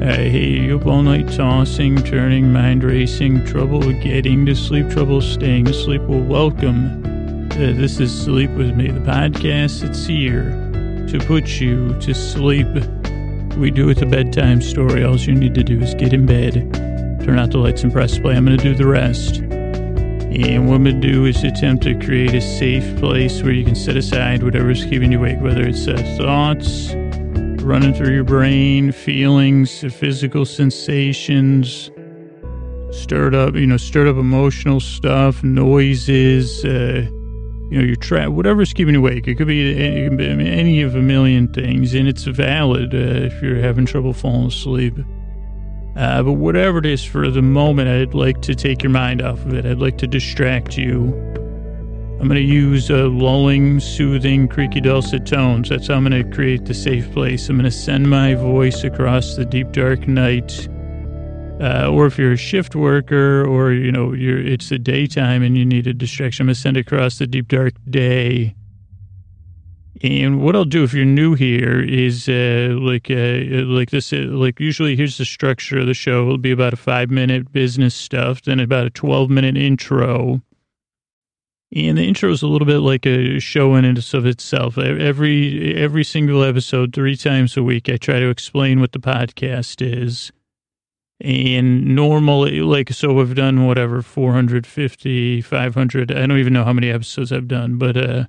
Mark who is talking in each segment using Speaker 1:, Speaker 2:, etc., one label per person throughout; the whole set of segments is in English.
Speaker 1: I hate you up all night tossing, turning, mind racing, trouble getting to sleep, trouble staying asleep. Well, welcome. Uh, this is Sleep With Me, the podcast that's here to put you to sleep. We do it a bedtime story. All you need to do is get in bed, turn out the lights, and press play. I'm going to do the rest. And what to do is attempt to create a safe place where you can set aside whatever's keeping you awake, whether it's uh, thoughts running through your brain, feelings, physical sensations, stirred up, you know, stirred up emotional stuff, noises, uh, you know, your trap, whatever's keeping you awake. It could be, it could be any of a million things, and it's valid uh, if you're having trouble falling asleep. Uh, but whatever it is for the moment, I'd like to take your mind off of it. I'd like to distract you. I'm going to use uh, lulling, soothing, creaky, dulcet tones. That's how I'm going to create the safe place. I'm going to send my voice across the deep, dark night. Uh, or if you're a shift worker or, you know, it's the daytime and you need a distraction, I'm going to send it across the deep, dark day. And what I'll do if you're new here is uh, like uh, like this uh, like usually here's the structure of the show. It'll be about a five minute business stuff, then about a twelve minute intro, and the intro is a little bit like a show in and of itself. Every every single episode, three times a week, I try to explain what the podcast is. And normally, like, so I've done whatever, 450, 500, I don't even know how many episodes I've done, but uh,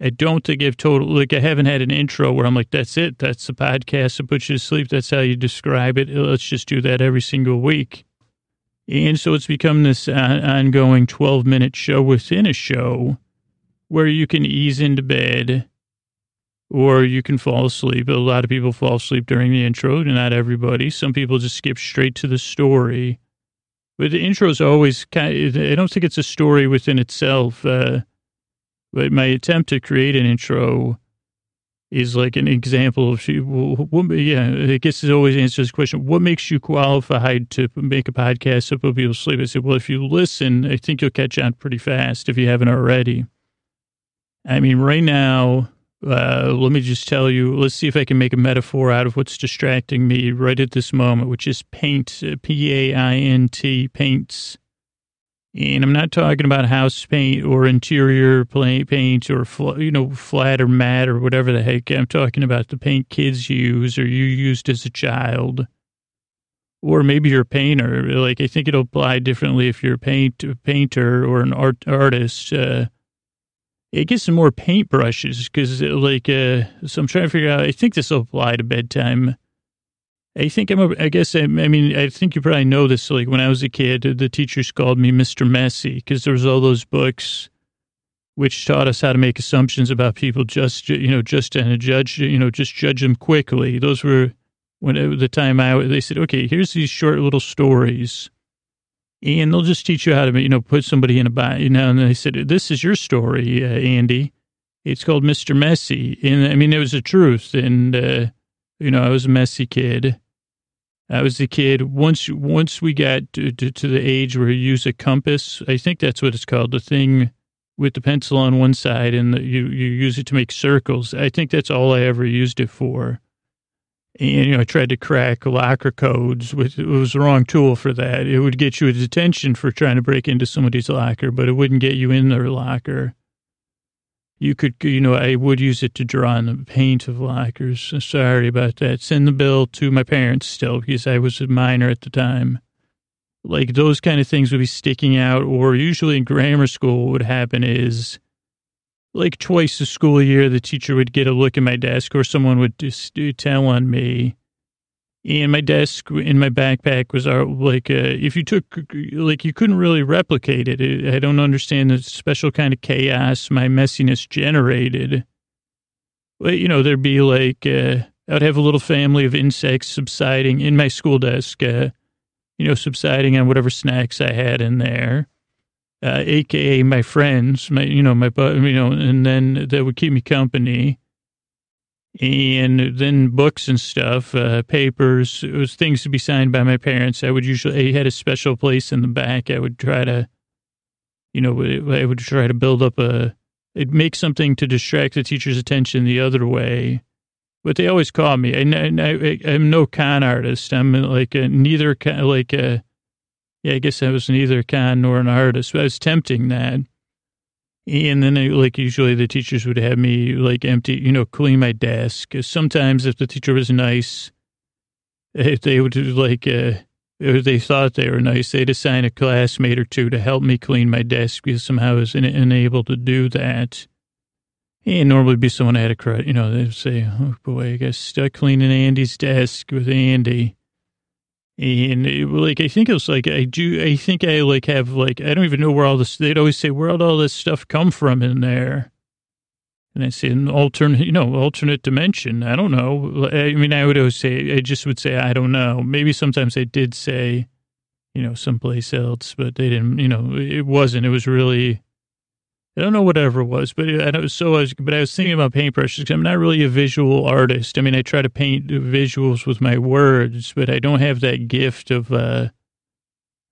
Speaker 1: I don't think I've total, like, I haven't had an intro where I'm like, that's it, that's the podcast that puts you to sleep, that's how you describe it. Let's just do that every single week. And so it's become this uh, ongoing 12 minute show within a show where you can ease into bed or you can fall asleep. A lot of people fall asleep during the intro, not everybody. Some people just skip straight to the story. But the intro is always kind of, I don't think it's a story within itself. Uh, but my attempt to create an intro is like an example of she. what, yeah, I guess it always answers the question, what makes you qualified to make a podcast so people sleep? I said, well, if you listen, I think you'll catch on pretty fast if you haven't already. I mean, right now, uh, let me just tell you, let's see if I can make a metaphor out of what's distracting me right at this moment, which is paint, P A I N T, paints. And I'm not talking about house paint or interior paint or, you know, flat or matte or whatever the heck. I'm talking about the paint kids use or you used as a child. Or maybe you're a painter. Like, I think it'll apply differently if you're a paint, painter or an art artist. Uh, it gets some more paintbrushes because, like, uh, so I'm trying to figure out, I think this will apply to bedtime I think I'm, a, I guess, I, I mean, I think you probably know this. Like when I was a kid, the teachers called me Mr. Messy because there was all those books which taught us how to make assumptions about people just, you know, just and judge, you know, just judge them quickly. Those were when at the time I, they said, okay, here's these short little stories and they'll just teach you how to, you know, put somebody in a box, you know, and they said, this is your story, uh, Andy. It's called Mr. Messy. And I mean, it was the truth. And, uh, you know, I was a messy kid I was a kid. Once once we got to, to, to, the age where you use a compass, I think that's what it's called, the thing with the pencil on one side and the, you, you use it to make circles. I think that's all I ever used it for. And, you know, I tried to crack locker codes with, it was the wrong tool for that. It would get you a detention for trying to break into somebody's locker, but it wouldn't get you in their locker you could, you know, I would use it to draw on the paint of lockers. Uh, sorry about that. Send the bill to my parents still because I was a minor at the time. Like those kind of things would be sticking out, or usually in grammar school, what would happen is like twice a school year, the teacher would get a look at my desk or someone would just uh, tell on me and my desk in my backpack was our, like, uh, if you took, like, you couldn't really replicate it. I don't understand the special kind of chaos my messiness generated. But, you know, there'd be like, uh, I'd have a little family of insects subsiding in my school desk, uh, you know, subsiding on whatever snacks I had in there, uh, AKA my friends, my, you know, my, you know, and then that would keep me company and then books and stuff, uh, papers. It was things to be signed by my parents. I would usually I had a special place in the back. I would try to, you know, I would try to build up a. It'd make something to distract the teacher's attention the other way, but they always call me. I, I'm no con artist. I'm like a, neither like a, yeah, I guess I was neither con nor an artist, but I was tempting that. And then, I, like, usually the teachers would have me, like, empty, you know, clean my desk. Sometimes if the teacher was nice, if they would, like, uh, if they thought they were nice, they'd assign a classmate or two to help me clean my desk because somehow I was unable to do that. And normally be someone I had a credit, you know, they'd say, oh boy, I got stuck cleaning Andy's desk with Andy. And it, like, I think it was like, I do, I think I like have like, I don't even know where all this, they'd always say, where'd all this stuff come from in there? And I say, an alternate, you know, alternate dimension. I don't know. I mean, I would always say, I just would say, I don't know. Maybe sometimes I did say, you know, someplace else, but they didn't, you know, it wasn't, it was really, I don't know whatever it was, but I was so I was, but I was thinking about paintbrushes. Because I'm not really a visual artist. I mean, I try to paint visuals with my words, but I don't have that gift of, uh,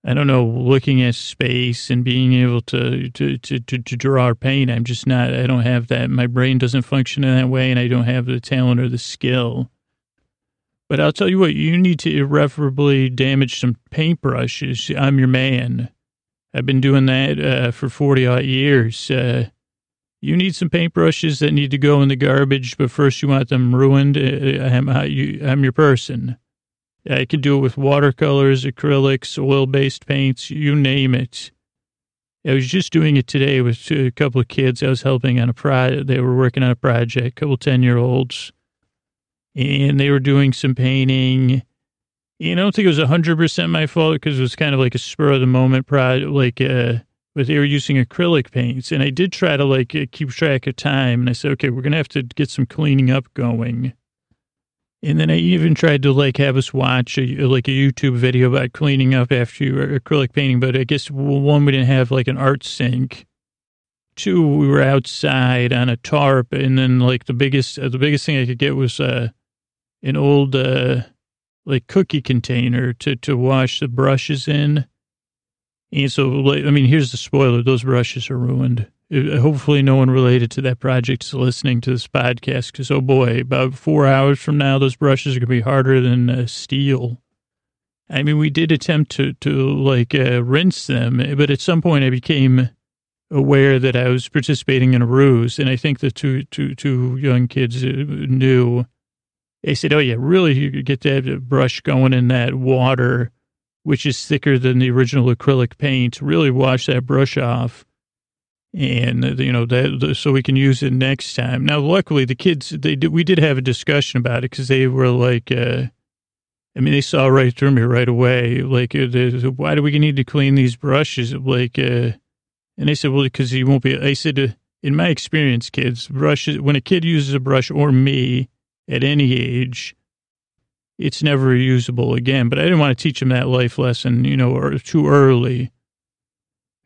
Speaker 1: I don't know, looking at space and being able to, to, to, to, to draw or paint. I'm just not, I don't have that. My brain doesn't function in that way, and I don't have the talent or the skill. But I'll tell you what, you need to irreparably damage some paintbrushes. I'm your man. I've been doing that uh, for 40 odd years. Uh, you need some paintbrushes that need to go in the garbage, but first you want them ruined. Uh, I'm, I'm your person. I can do it with watercolors, acrylics, oil-based paints, you name it. I was just doing it today with a couple of kids. I was helping on a project. They were working on a project, a couple 10-year-olds, and they were doing some painting you know, I don't think it was 100% my fault because it was kind of like a spur of the moment project, like, uh, but they were using acrylic paints. And I did try to like uh, keep track of time. And I said, okay, we're going to have to get some cleaning up going. And then I even tried to like have us watch a, like a YouTube video about cleaning up after you acrylic painting. But I guess one, we didn't have like an art sink. Two, we were outside on a tarp. And then like the biggest, uh, the biggest thing I could get was, uh, an old, uh, like cookie container to, to wash the brushes in. And so, like, I mean, here's the spoiler. Those brushes are ruined. Uh, hopefully no one related to that project is listening to this podcast because, oh boy, about four hours from now, those brushes are going to be harder than uh, steel. I mean, we did attempt to, to like uh, rinse them, but at some point I became aware that I was participating in a ruse. And I think the two, two, two young kids uh, knew they said, oh, yeah, really, you get that brush going in that water, which is thicker than the original acrylic paint. Really wash that brush off. And, uh, you know, that so we can use it next time. Now, luckily, the kids, they did, we did have a discussion about it because they were like, uh, I mean, they saw right through me right away. Like, uh, why do we need to clean these brushes? Like, uh, and they said, well, because you won't be. I said, uh, in my experience, kids, brushes, when a kid uses a brush or me, at any age, it's never usable again. But I didn't want to teach them that life lesson, you know, or too early,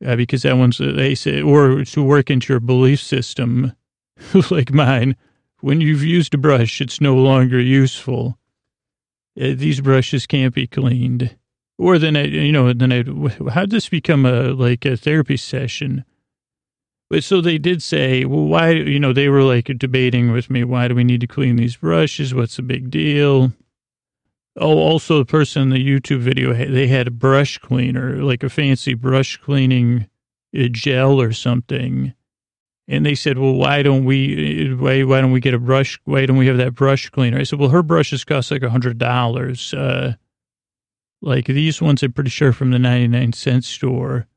Speaker 1: uh, because that one's they say, or to work into your belief system, like mine. When you've used a brush, it's no longer useful. Uh, these brushes can't be cleaned. Or then I, you know, then I, how did this become a like a therapy session? But so they did say, well, why, you know, they were like debating with me, why do we need to clean these brushes? What's the big deal? Oh, also the person in the YouTube video, they had a brush cleaner, like a fancy brush cleaning uh, gel or something. And they said, well, why don't we, why, why don't we get a brush? Why don't we have that brush cleaner? I said, well, her brushes cost like a hundred dollars. Uh, like these ones, I'm pretty sure from the 99 cent store.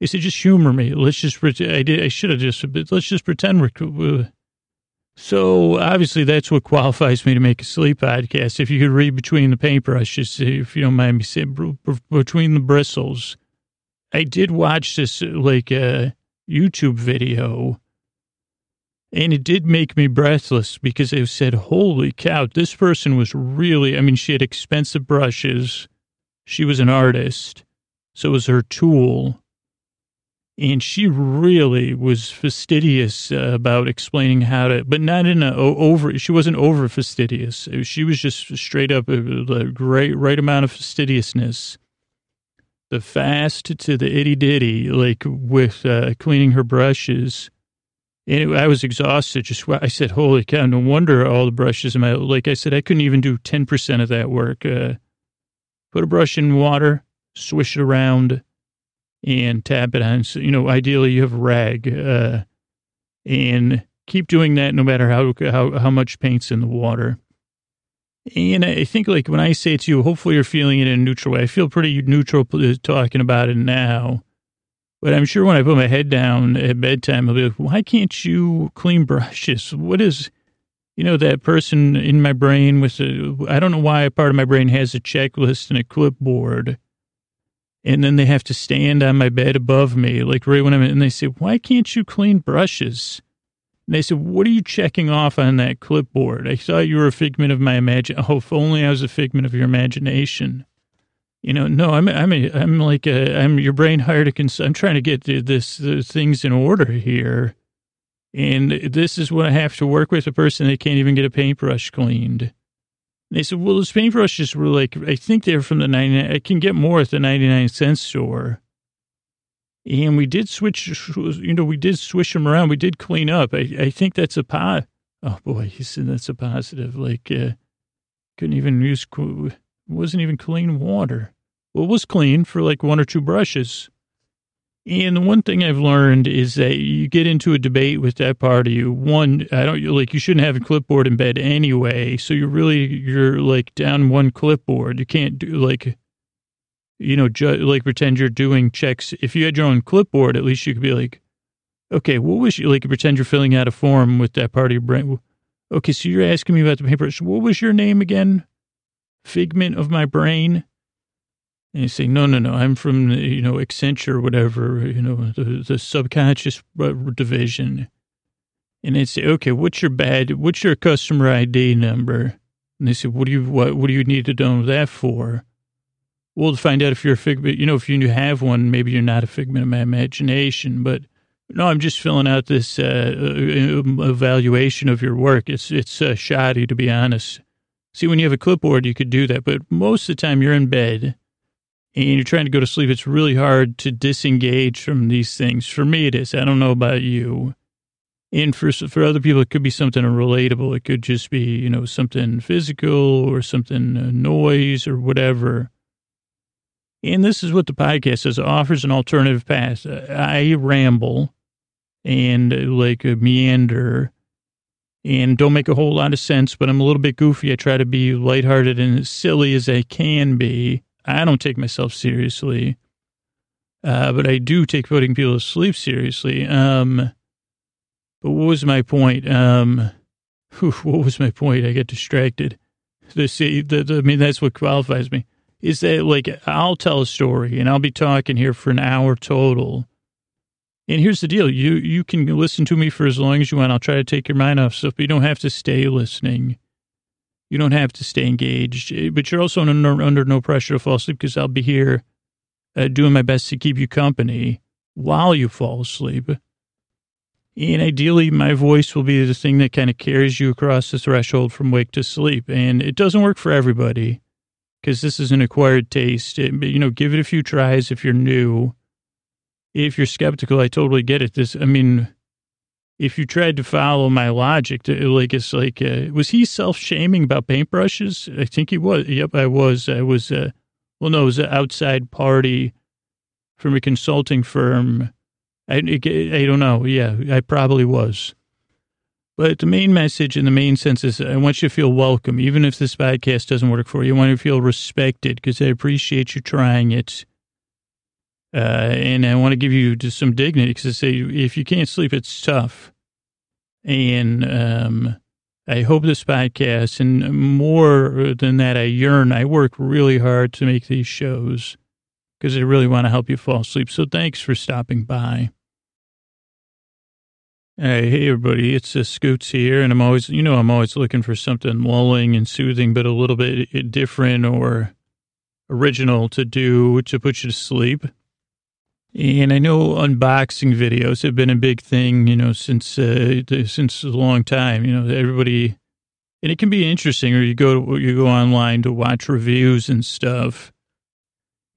Speaker 1: He said, just humor me. Let's just, I did, I should have just, let's just pretend we're, so obviously that's what qualifies me to make a sleep podcast. If you could read between the paintbrushes, if you don't mind me saying, between the bristles. I did watch this like uh, YouTube video and it did make me breathless because it said, holy cow, this person was really, I mean, she had expensive brushes. She was an artist. So it was her tool and she really was fastidious uh, about explaining how to, but not in a over. She wasn't over fastidious. She was just straight up uh, the great right amount of fastidiousness. The fast to the itty ditty, like with uh, cleaning her brushes. Anyway, I was exhausted. Just I said, "Holy cow! No wonder all the brushes in my like." I said, I couldn't even do ten percent of that work. Uh, put a brush in water, swish it around, and tap it on. So, you know, ideally you have a rag, uh, and keep doing that no matter how how how much paint's in the water. And I think, like, when I say to you, hopefully you're feeling it in a neutral way. I feel pretty neutral talking about it now. But I'm sure when I put my head down at bedtime, I'll be like, why can't you clean brushes? What is, you know, that person in my brain with a, I don't know why a part of my brain has a checklist and a clipboard. And then they have to stand on my bed above me, like right when I'm in, and they say, why can't you clean brushes? And they said, what are you checking off on that clipboard? I thought you were a figment of my imagination. Oh, if only I was a figment of your imagination. You know, no, I'm, I'm, a, I'm like, a, I'm your brain hired a cons- I'm trying to get this, the things in order here. And this is what I have to work with a person that can't even get a paintbrush cleaned. They said, well, those paintbrushes were like, I think they're from the 99, I can get more at the 99 cent store. And we did switch, you know, we did swish them around. We did clean up. I, I think that's a pot. Oh boy, he said that's a positive. Like, uh, couldn't even use, wasn't even clean water. Well, it was clean for like one or two brushes. And one thing I've learned is that you get into a debate with that part of you. One, I don't like you shouldn't have a clipboard in bed anyway. So you're really you're like down one clipboard. You can't do like, you know, ju- like pretend you're doing checks. If you had your own clipboard, at least you could be like, okay, what was you like? Pretend you're filling out a form with that part of your brain. Okay, so you're asking me about the paper. What was your name again? figment of my brain? And you say, no, no, no, I'm from, you know, Accenture, whatever, you know, the, the subconscious division. And they say, okay, what's your bad, what's your customer ID number? And they say, what do you, what, what do you need to know that for? Well, to find out if you're a figment, you know, if you have one, maybe you're not a figment of my imagination, but no, I'm just filling out this uh, uh evaluation of your work. It's, it's uh, shoddy, to be honest. See, when you have a clipboard, you could do that, but most of the time you're in bed and you're trying to go to sleep. It's really hard to disengage from these things. For me, it is. I don't know about you. And for for other people, it could be something relatable. It could just be, you know, something physical or something uh, noise or whatever. And this is what the podcast says: offers an alternative path. I ramble and uh, like a meander and don't make a whole lot of sense, but I'm a little bit goofy. I try to be lighthearted and as silly as I can be. I don't take myself seriously, uh, but I do take putting people to sleep seriously. Um, but what was my point? Um, whew, what was my point? I get distracted. The, the, the, I mean, that's what qualifies me. Is that like I'll tell a story and I'll be talking here for an hour total and here's the deal: you you can listen to me for as long as you want. I'll try to take your mind off stuff, but you don't have to stay listening. You don't have to stay engaged, eh, but you're also under, under no pressure to fall asleep because I'll be here uh, doing my best to keep you company while you fall asleep. And ideally, my voice will be the thing that kind of carries you across the threshold from wake to sleep. And it doesn't work for everybody because this is an acquired taste. It, you know, give it a few tries if you're new if you're skeptical, I totally get it. This, I mean, if you tried to follow my logic, to, like it's like, uh, was he self shaming about paintbrushes? I think he was. Yep, I was. I was. Uh, well, no, it was an outside party from a consulting firm. I, I don't know. Yeah, I probably was. But the main message and the main sense is I want you to feel welcome, even if this podcast doesn't work for you. I want you to feel respected because I appreciate you trying it. Uh, and I want to give you just some dignity because I say if you can't sleep, it's tough. And um, I hope this podcast, and more than that, I yearn. I work really hard to make these shows because I really want to help you fall asleep. So thanks for stopping by. Hey, hey everybody, it's uh, Scoots here, and I'm always, you know, I'm always looking for something lulling and soothing, but a little bit different or original to do to put you to sleep. And I know unboxing videos have been a big thing, you know, since uh, since a long time. You know, everybody, and it can be interesting. Or you go to, you go online to watch reviews and stuff.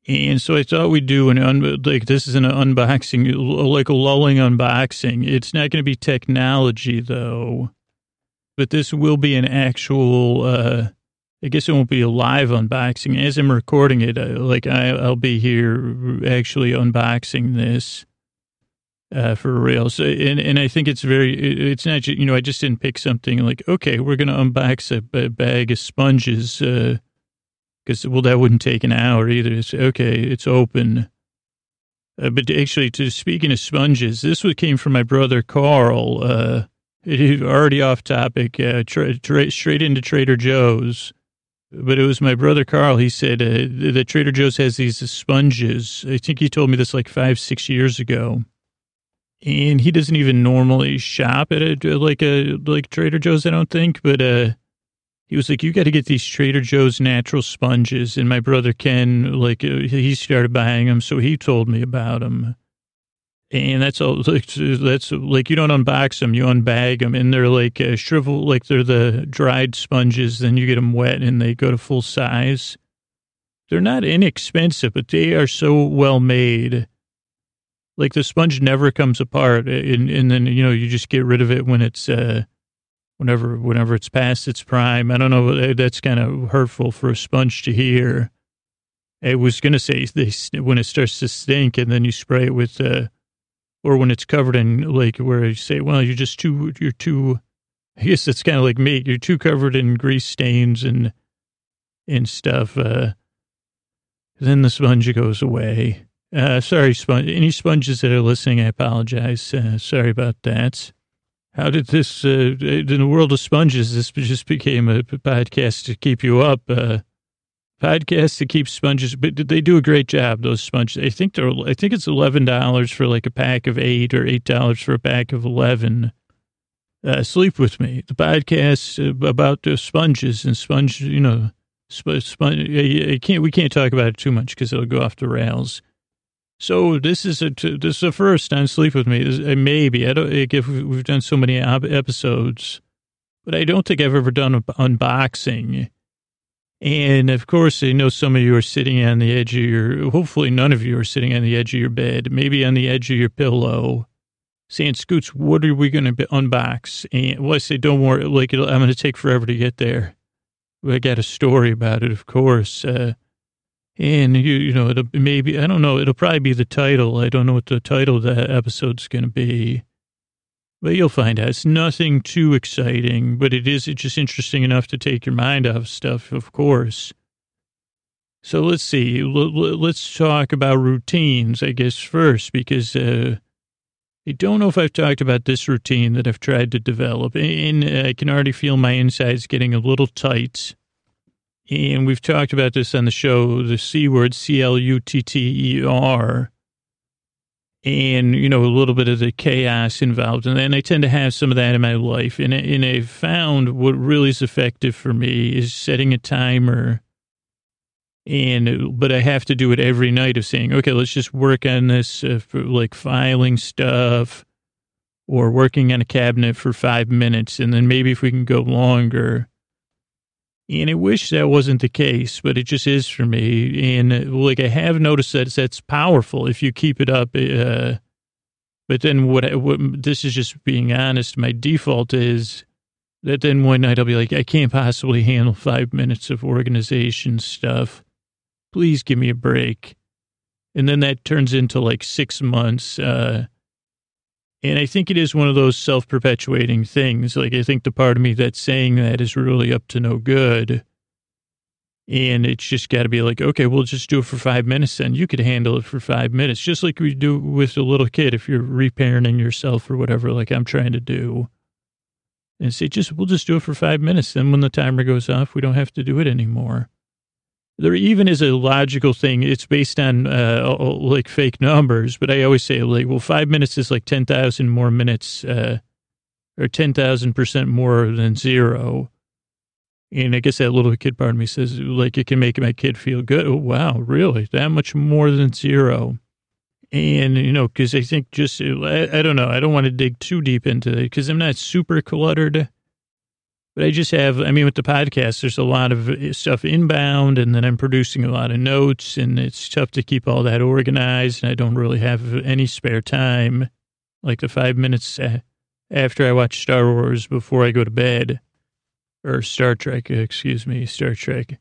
Speaker 1: And so I thought we'd do an un, like this is an unboxing, like a lulling unboxing. It's not going to be technology though, but this will be an actual. uh I guess it won't be a live unboxing. As I'm recording it, uh, like I, I'll be here actually unboxing this uh, for real. So, and, and I think it's very, it's not, you know, I just didn't pick something like, okay, we're to unbox a, bag of sponges. Uh, cause well, that wouldn't take an hour either. It's okay. It's open. Uh, but actually to speaking of sponges, this one came from my brother, Carl, uh, already off topic, uh, tra- tra- straight into Trader Joe's. But it was my brother Carl. He said uh, that Trader Joe's has these sponges. I think he told me this like five, six years ago and he doesn't even normally shop at a like a like Trader Joe's. I don't think, but uh, he was like, "You got to get these Trader Joe's natural sponges." And my brother Ken, like, uh, he started buying them, so he told me about them. And that's all. That's like you don't unbox them, you unbag them, and they're like uh, shrivel, like they're the dried sponges. Then you get them wet, and they go to full size. They're not inexpensive, but they are so well made like the sponge never comes apart and, and then you know you just get rid of it when it's uh whenever whenever it's past its prime i don't know that's kind of hurtful for a sponge to hear i was to say they when it starts to stink and then you spray it with uh or when it's covered in like where you say well you're just too you're too i guess it's kind of like meat you're too covered in grease stains and and stuff uh then the sponge goes away uh, sorry, sponge. Any sponges that are listening, I apologize. Uh, sorry about that. How did this, uh, in the world of sponges, this just became a podcast to keep you up? Uh, podcast to keep sponges, but they do a great job. Those sponges. I think they're. I think it's eleven dollars for like a pack of eight, or eight dollars for a pack of eleven. Uh, sleep with me. The podcast about the sponges and sponge. You know, sponge. I can't. We can't talk about it too much because it'll go off the rails. So this is a this is a first on Sleep with Me. This, maybe I don't if we've done so many episodes, but I don't think I've ever done unboxing. And of course, I know some of you are sitting on the edge of your. Hopefully, none of you are sitting on the edge of your bed. Maybe on the edge of your pillow, saying, "Scoots, what are we going to unbox?" And well, I say, "Don't worry. Like I'm going to take forever to get there." I got a story about it, of course. Uh, and you, you know, it'll maybe, I don't know, it'll probably be the title. I don't know what the title of the episode's going to be, but you'll find out. It's nothing too exciting, but it is just interesting enough to take your mind off stuff, of course. So let's see. Let's talk about routines, I guess, first, because uh, I don't know if I've talked about this routine that I've tried to develop, and I can already feel my insides getting a little tight and we've talked about this on the show, the C word, C L U T T E R, and, you know, a little bit of the chaos involved. And, and I tend to have some of that in my life. And, and I've found what really is effective for me is setting a timer. And, but I have to do it every night of saying, okay, let's just work on this, uh, for like filing stuff or working on a cabinet for five minutes. And then maybe if we can go longer and I wish that wasn't the case, but it just is for me. And like I have noticed that that's powerful if you keep it up. Uh, but then what, what, this is just being honest. My default is that then one night I'll be like, I can't possibly handle five minutes of organization stuff. Please give me a break. And then that turns into like six months. Uh, and I think it is one of those self perpetuating things. Like, I think the part of me that's saying that is really up to no good. And it's just got to be like, okay, we'll just do it for five minutes then. You could handle it for five minutes, just like we do with a little kid if you're reparenting yourself or whatever, like I'm trying to do. And say, just, we'll just do it for five minutes. Then when the timer goes off, we don't have to do it anymore there even is a logical thing. It's based on uh, like fake numbers, but I always say like, well, five minutes is like 10,000 more minutes, uh, or 10,000% more than zero. And I guess that little kid part of me says like, it can make my kid feel good. Oh, wow, really? That much more than zero. And, you know, cause I think just, I, I don't know. I don't want to dig too deep into it cause I'm not super cluttered But I just have, I mean, with the podcast, there's a lot of uh, stuff inbound, and then I'm producing a lot of notes, and it's tough to keep all that organized. And I don't really have any spare time, like the five minutes after I watch Star Wars before I go to bed, or Star Trek, excuse me, Star Trek.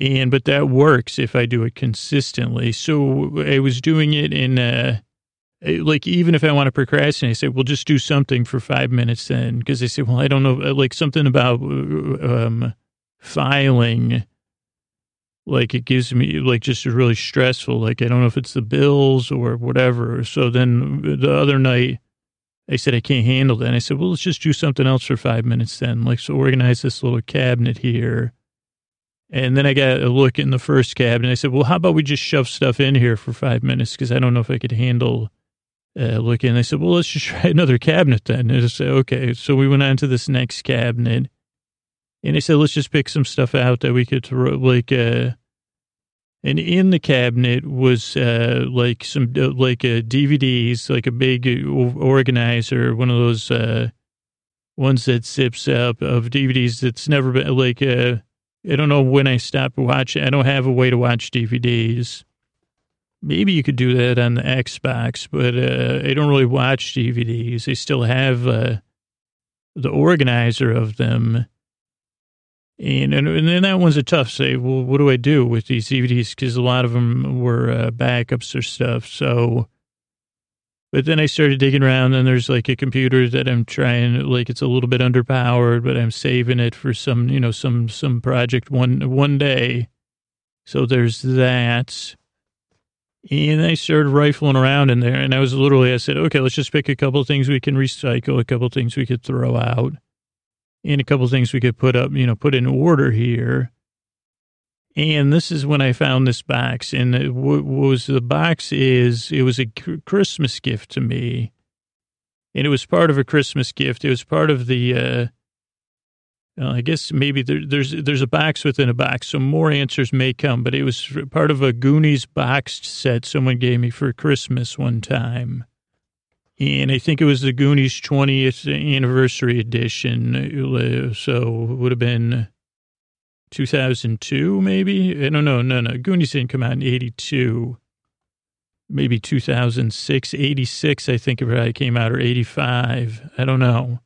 Speaker 1: And, but that works if I do it consistently. So I was doing it in, uh, like, even if I want to procrastinate, I say, well, just do something for five minutes then. Cause they say, well, I don't know, uh, like something about, uh, um, filing, like it gives me like just really stressful. Like, I don't know if it's the bills or whatever. So then the other night, I said, I can't handle that. And I said, well, let's just do something else for five minutes then. Like, so organize this little cabinet here and then I got a look in the first cabinet. I said, well, how about we just shove stuff in here for five minutes? Because I don't know if I could handle uh, looking. They said, well, let's just try another cabinet then. And I said, okay. So we went on to this next cabinet. And I said, let's just pick some stuff out that we could throw, like, uh, and in the cabinet was uh, like some uh, like uh, DVDs, like a big organizer, one of those uh, ones that zips up of DVDs that's never been like uh, I don't know when I stopped watching. I don't have a way to watch DVDs. Maybe you could do that on the Xbox, but uh, I don't really watch DVDs. I still have uh, the organizer of them. And, and, and then that one's a tough say. Well, what do I do with these DVDs? Because a lot of them were uh, backups or stuff. So but then I started digging around, and there's like a computer that I'm trying, like it's a little bit underpowered, but I'm saving it for some, you know, some some project one one day. So there's that. And I started rifling around in there, and I was literally, I said, okay, let's just pick a couple of things we can recycle, a couple of things we could throw out, and a couple things we could put up, you know, put in order here. And this is when I found this box. And it was the box is, it was a Christmas gift to me. And it was part of a Christmas gift. It was part of the, uh, uh, I guess maybe there, there's there's a box within a box, so more answers may come. But it was part of a Goonies boxed set someone gave me for Christmas one time, and I think it was the Goonies 20th anniversary edition. So it would have been 2002, maybe? I don't know. No, no. Goonies didn't come out in 82. Maybe 2006, 86, I think it probably came out, or 85. I don't know.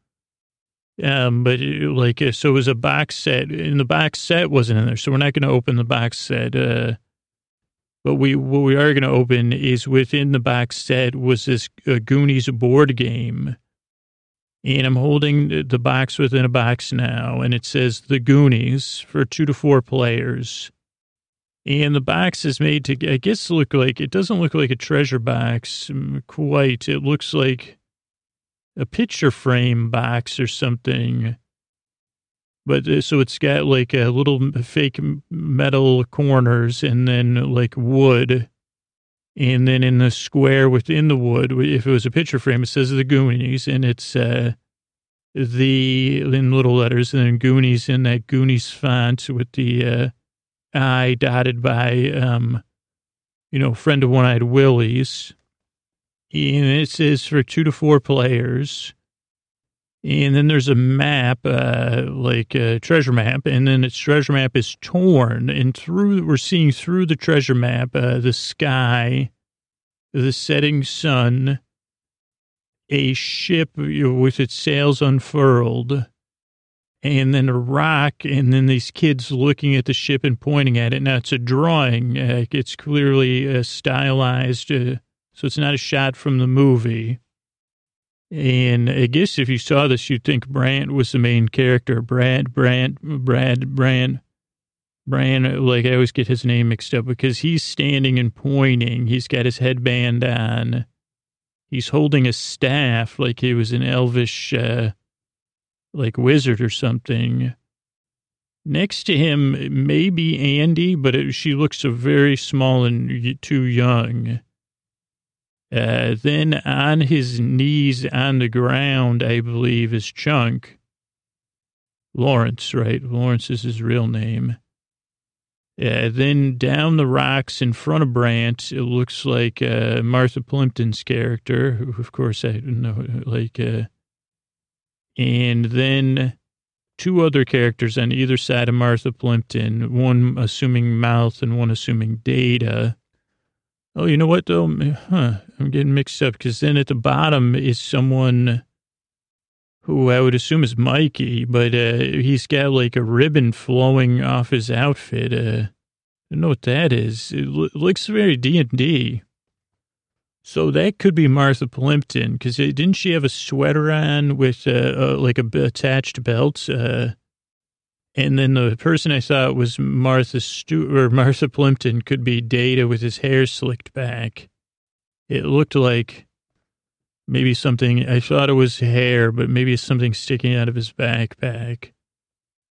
Speaker 1: Um, but like, uh, so it was a box set, and the box set wasn't in there. So we're not going to open the box set. Uh, but we, what we are going to open is within the box set was this uh, Goonies board game and I'm holding the box within a box now, and it says The Goonies for two to four players. And the box is made to, I guess, look like, it doesn't look like a treasure box mm, quite. It looks like a picture frame box or something. But uh, so it's got like a little fake metal corners and then like wood and then in the square within the wood, if it was a picture frame, it says the Goonies, and it's uh, the in little letters, and then Goonies in that Goonies font with the uh, I dotted by, um, you know, friend of One Eyed Willie's. And it says for two to four players. And then there's a map, uh, like a treasure map, and then its treasure map is torn, and through we're seeing through the treasure map uh, the sky, the setting sun, a ship with its sails unfurled, and then a rock, and then these kids looking at the ship and pointing at it. Now it's a drawing; uh, it's clearly uh, stylized, uh, so it's not a shot from the movie and I guess if you saw this, you'd think Brant was the main character. Brad, Brant, Brad, Brant, Brant. Like I always get his name mixed up because he's standing and pointing. He's got his headband on. He's holding a staff like he was an elvish, uh, like wizard or something. Next to him, maybe Andy, but it, she looks so very small and too young. Uh, then on his knees on the ground, I believe, is Chunk. Lawrence, right? Lawrence is his real name. Uh, then down the rocks in front of Brant, it looks like uh, Martha Plimpton's character, who, of course, I don't know, like, uh, and then two other characters on either side of Martha Plimpton, one assuming mouth and one assuming data. Oh, you know what though? Huh, I'm getting mixed up because then at the bottom is someone who I would assume is Mikey, but uh, he's got like a ribbon flowing off his outfit. Uh, I don't know what that is. It lo- looks very D and D. So that could be Martha Plimpton because didn't she have a sweater on with uh, uh, like a b- attached belt? Uh, and then the person I thought was Martha Stu or Martha Plimpton could be Data with his hair slicked back. It looked like maybe something. I thought it was hair, but maybe it's something sticking out of his backpack.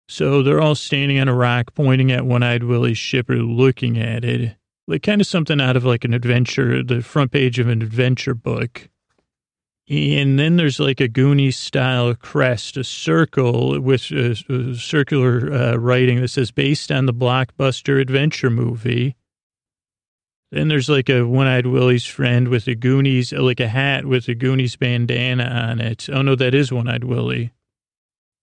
Speaker 1: So they're all standing on a rock, pointing at One-Eyed Willie's shipper, looking at it like kind of something out of like an adventure, the front page of an adventure book. And then there's like a Goonie style crest, a circle with a, a circular uh, writing that says based on the blockbuster adventure movie. Then there's like a one-eyed Willie's friend with a Goonies, like a hat with a Goonies bandana on it. Oh no, that is one-eyed Willie.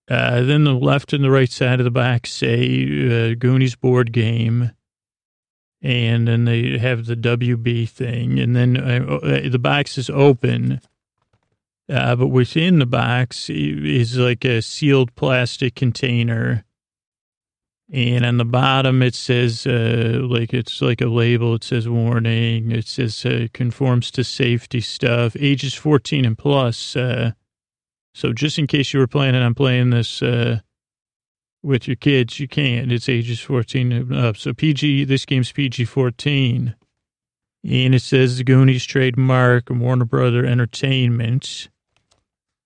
Speaker 1: Uh, then the left and the right side of the box say uh, Goonies board game and then they have the WB thing, and then uh, uh, the box is open, uh, but within the box is like a sealed plastic container, and on the bottom it says uh, like it's like a label. It says warning. It says uh, conforms to safety stuff, ages fourteen and plus. Uh, so just in case you were planning on playing this uh with your kids, you can't. It's ages 14 and up. So PG, this game's PG 14. And it says the Goonies trademark Warner Brother Entertainment.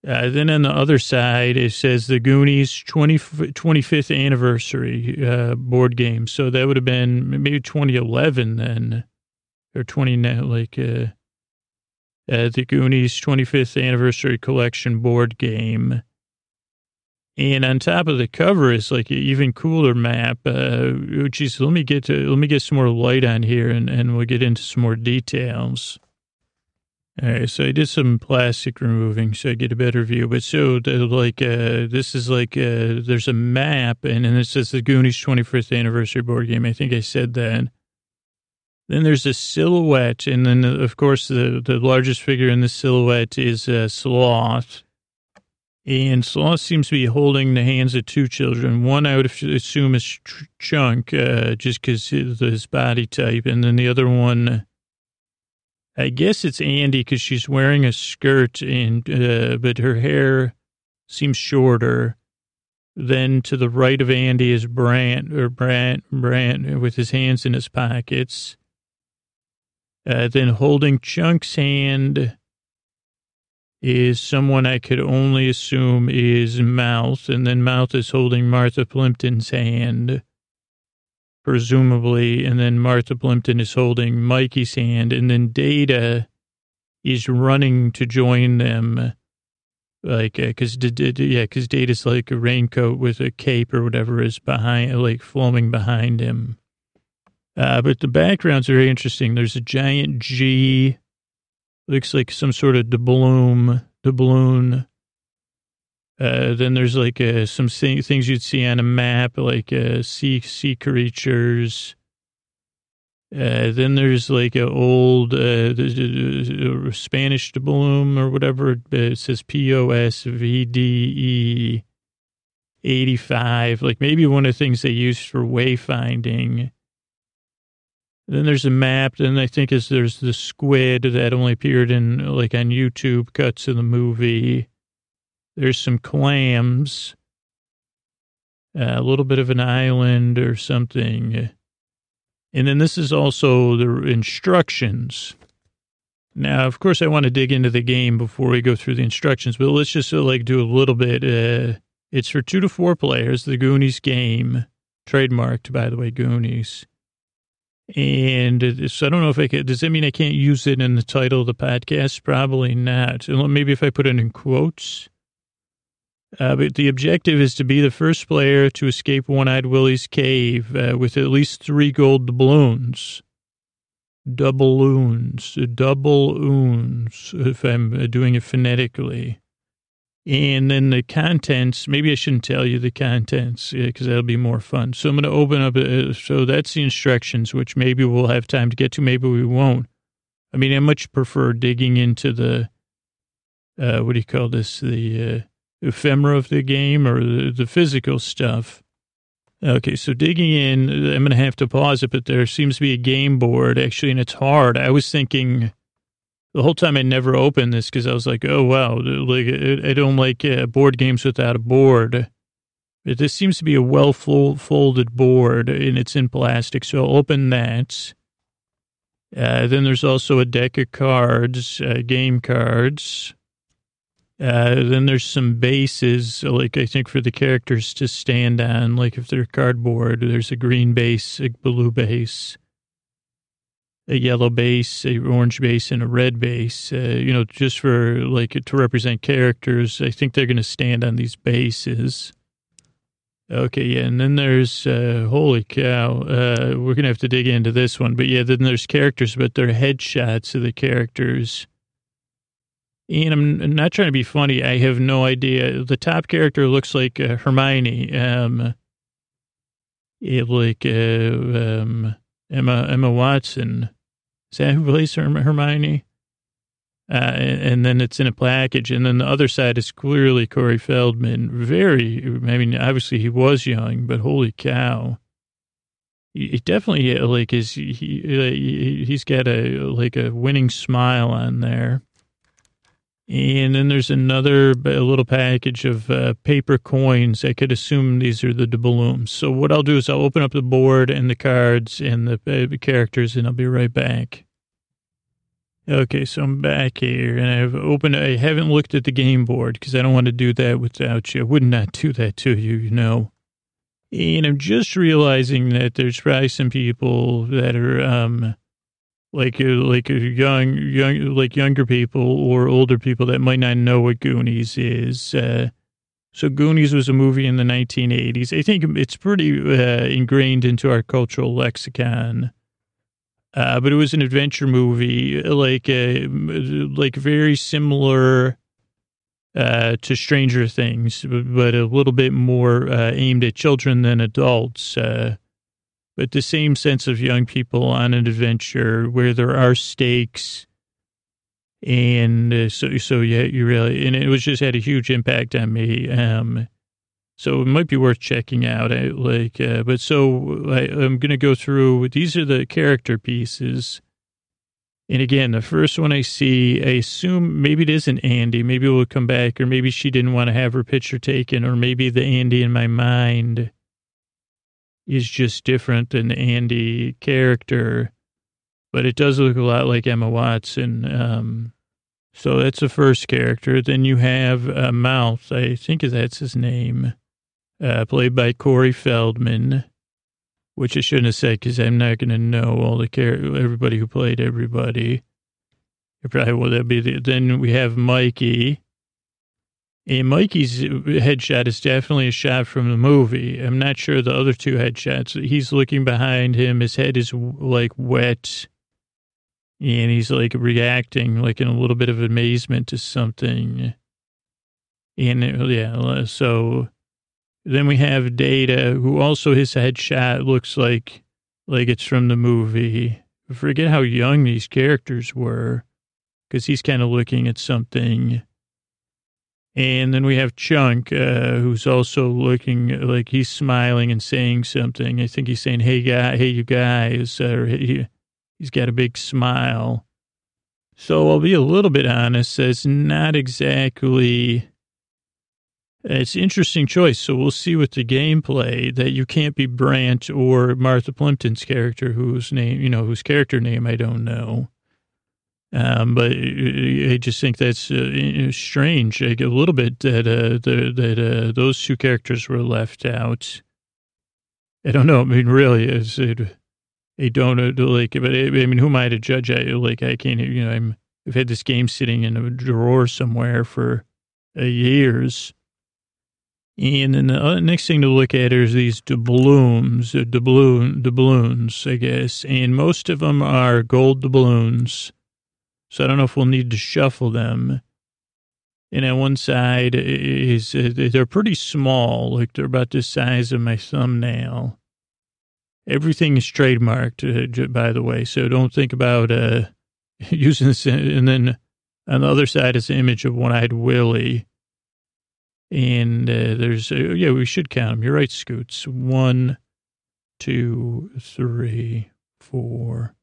Speaker 1: Uh, then on the other side, it says the Goonies 20, 25th anniversary uh, board game. So that would have been maybe 2011 then, or 20, like uh, uh, the Goonies 25th anniversary collection board game. And on top of the cover is like an even cooler map. Uh, which is let me get to let me get some more light on here, and, and we'll get into some more details. All right, so I did some plastic removing so I get a better view. But so like uh, this is like uh, there's a map, and then it says the Goonies 25th anniversary board game. I think I said that. Then there's a silhouette, and then of course the the largest figure in the silhouette is uh, Sloth and Sloth seems to be holding the hands of two children. One I would assume is Chunk, uh, just because his body type. And then the other one, I guess it's Andy because she's wearing a skirt, and uh, but her hair seems shorter. Then to the right of Andy is Brant, or Brant, Brant with his hands in his pockets. Uh, then holding Chunk's hand is someone I could only assume is Mouth, and then Mouth is holding Martha Plimpton's hand, presumably, and then Martha Plimpton is holding Mikey's hand, and then Data is running to join them, like, because, uh, yeah, because Data's like a raincoat with a cape or whatever is behind, like, flowing behind him. Uh, but the background's very interesting. There's a giant G looks like some sort of doubloon, doubloon. Uh, then there's like uh, some things you'd see on a map, like uh, sea sea creatures. Uh, then there's like an old uh, Spanish bloom or whatever. It says P O S V D E 85. Like maybe one of the things they use for wayfinding. Then there's a map. Then I think is there's the squid that only appeared in like on YouTube cuts of the movie. There's some clams, uh, a little bit of an island or something. And then this is also the instructions. Now, of course, I want to dig into the game before we go through the instructions, but let's just uh, like do a little bit. Uh, it's for two to four players, the Goonies game, trademarked, by the way, Goonies. And so I don't know if I could, does that mean I can't use it in the title of the podcast? Probably not. Maybe if I put it in quotes. Uh, but the objective is to be the first player to escape One-Eyed Willie's cave uh, with at least three gold doubloons. Doubloons. Double oons, if I'm doing it phonetically. And then the contents, maybe I shouldn't tell you the contents because that'll be more fun. So I'm going to open up. Uh, so that's the instructions, which maybe we'll have time to get to. Maybe we won't. I mean, I much prefer digging into the, uh, what do you call this? The uh, ephemera of the game or the, the physical stuff. Okay, so digging in, I'm going to have to pause it, but there seems to be a game board actually, and it's hard. I was thinking the whole time I never opened this because I was like, oh, wow, like I don't like uh, board games without a board. But this seems to be a well folded board and it's in plastic. So I'll open that. Uh, then there's also a deck of cards, uh, game cards. Uh, then there's some bases, like I think for the characters to stand on, like if they're cardboard, there's a green base, a blue base, a yellow base, a orange base, and a red base. Uh, you know, just for like to represent characters. I think they're going to stand on these bases. Okay, yeah, and then there's uh, holy cow. Uh, we're gonna have to dig into this one, but yeah, then there's characters, but they're headshots of the characters. And I'm not trying to be funny. I have no idea. The top character looks like uh, Hermione. Um, it like uh, um, Emma Emma Watson. Is that who plays Hermione? Uh, and, and, then it's in a package. And then the other side is clearly Corey Feldman. Very, I mean, obviously he was young, but holy cow. He, definitely like is he he's got a like a winning smile on there and then there's another little package of uh, paper coins. I could assume these are the doubloons. So what I'll do is I'll open up the board and the cards and the uh, characters, and I'll be right back. Okay, so I'm back here, and I've opened. I haven't looked at the game board because I don't want to do that without you. I would not do that to you, you know. And I'm just realizing that there's probably some people that are um, like uh, like young young like younger people or older people that might not know what Goonies is. Uh, so Goonies was a movie in the 1980s. I think it's pretty uh, ingrained into our cultural lexicon. Uh, but it was an adventure movie, like uh, like very similar uh, to Stranger Things, but a little bit more aimed at children than adults but the same sense of young people on an adventure where there are stakes. And uh, so, so yeah, you really, and it was just had a huge impact on me. Um, so it might be worth checking out. I, like, uh, but so I, I'm going to go through. These are the character pieces. And again, the first one I see, I assume maybe it isn't Andy. Maybe we'll come back, or maybe she didn't want to have her picture taken, or maybe the Andy in my mind is just different than the Andy character, but it does look a lot like Emma Watson. Um, so that's the first character. Then you have uh, Mouth, I think that's his name, uh, played by Corey Feldman, which I shouldn't have said because I'm not going to know all the char- everybody who played everybody. Probably will that be the, then we have Mikey, and Mikey's headshot is definitely a shot from the movie. I'm not sure the other two headshots. He's looking behind him. His head is like wet. And he's like reacting like in a little bit of amazement to something. And uh, yeah, uh, so then we have Data, who also his headshot looks like like it's from the movie. I forget how young these characters were because he's kind of looking at something and then we have Chunk, uh, who's also looking like he's smiling and saying something. I think he's saying, "Hey, guy, hey, you guys," he, he's got a big smile. So I'll be a little bit honest. It's not exactly. It's an interesting choice. So we'll see with the gameplay that you can't be Brand or Martha Plimpton's character, whose name, you know, whose character name I don't know. Um, but I just think that's uh, strange, like a little bit that uh, the, that uh, those two characters were left out. I don't know. I mean, really, is it? I don't like, but I, I mean, who am I to judge? I like, I can't. You know, I'm. I've had this game sitting in a drawer somewhere for uh, years. And then the uh, next thing to look at is these doubloons, uh, doubloon, doubloons, I guess. And most of them are gold doubloons so I don't know if we'll need to shuffle them. And on one side is, uh, they're pretty small, like they're about the size of my thumbnail. Everything is trademarked, uh, by the way, so don't think about uh, using this. And then on the other side is an image of one-eyed Willie. And uh, there's, uh, yeah, we should count them. You're right, Scoots. One, two, three, four,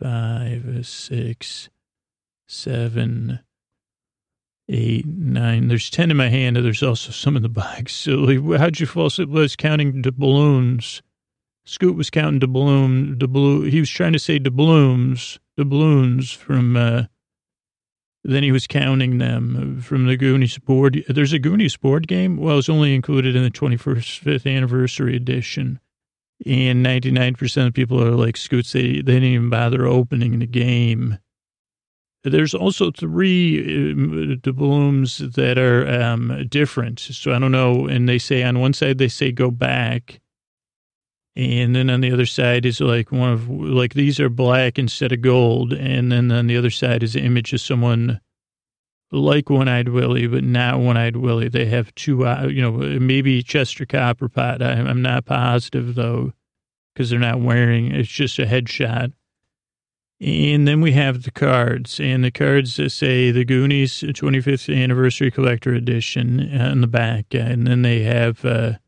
Speaker 1: five, six, seven, eight, nine. There's 10 in my hand, and there's also some in the box. So how'd you fall asleep? Was counting the balloons. Scoot was counting the blue. He was trying to say the balloons from, uh, then he was counting them from the Goonies board. There's a Goonies board game. Well, it's only included in the 21st, 5th anniversary edition. And 99% of people are like Scoots. They, they didn't even bother opening the game. There's also three uh, doubloons that are um, different. So I don't know. And they say on one side, they say go back. And then on the other side is like one of, like these are black instead of gold. And then on the other side is an image of someone like One Eyed Willie, but not One Eyed Willie. They have two, uh, you know, maybe Chester Copperpot. I'm not positive though, because they're not wearing, it's just a headshot. And then we have the cards, and the cards say the Goonies 25th Anniversary Collector Edition on the back. And then they have uh,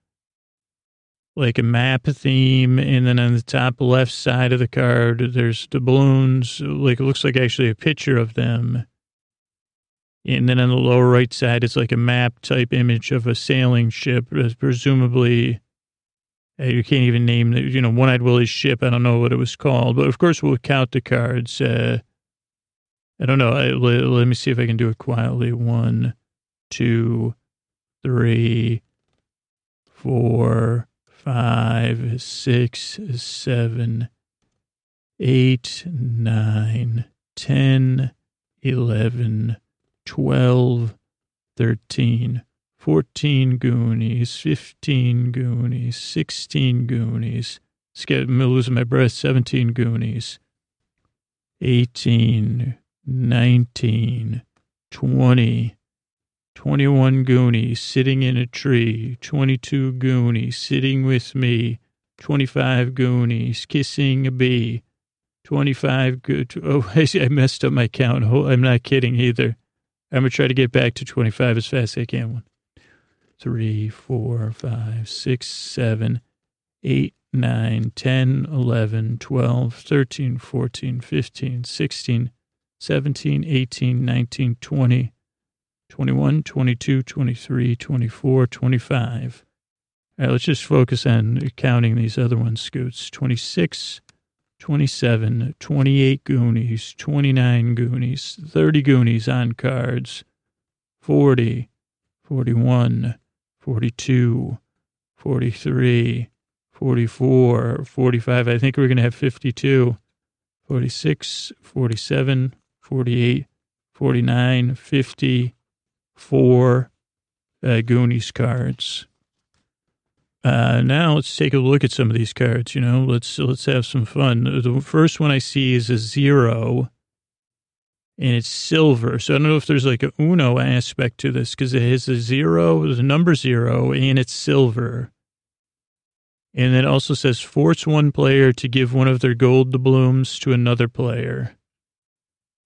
Speaker 1: like a map theme. And then on the top left side of the card, there's the balloons. Like it looks like actually a picture of them. And then on the lower right side, it's like a map type image of a sailing ship, presumably uh, you can't even name the, you know, One Eyed Willie's ship. I don't know what it was called, but of course we'll count the cards. Uh, I don't know. I, let, let me see if I can do it quietly. One, two, three, four, five, six, seven, eight, nine, ten, eleven, twelve, thirteen. 14 Goonies, 15 Goonies, 16 Goonies. Let's I'm losing my breath. 17 Goonies, 18, 19, 20, 21 Goonies sitting in a tree, 22 Goonies sitting with me, 25 Goonies kissing a bee, 25 good. Oh, I messed up my count. I'm not kidding either. I'm going to try to get back to 25 as fast as I can three, four, five, six, seven, eight, nine, ten, eleven, twelve, thirteen, fourteen, fifteen, sixteen, seventeen, eighteen, nineteen, twenty, twenty-one, twenty-two, twenty-three, twenty-four, twenty-five. All right, let's just focus on counting these other ones, Scoots. 26, 27, 28 Goonies, 29 Goonies, 30 Goonies on cards, 40, 41, 42, 43, 44, 45. I think we're going to have 52, 46, 47, 48, 49, 50, four uh, Goonies cards. Uh, now let's take a look at some of these cards. You know, let's let's have some fun. The first one I see is a zero, and it's silver. So I don't know if there's like a Uno aspect to this because it has a zero, the number zero, and it's silver. And then it also says force one player to give one of their gold doubloons to another player.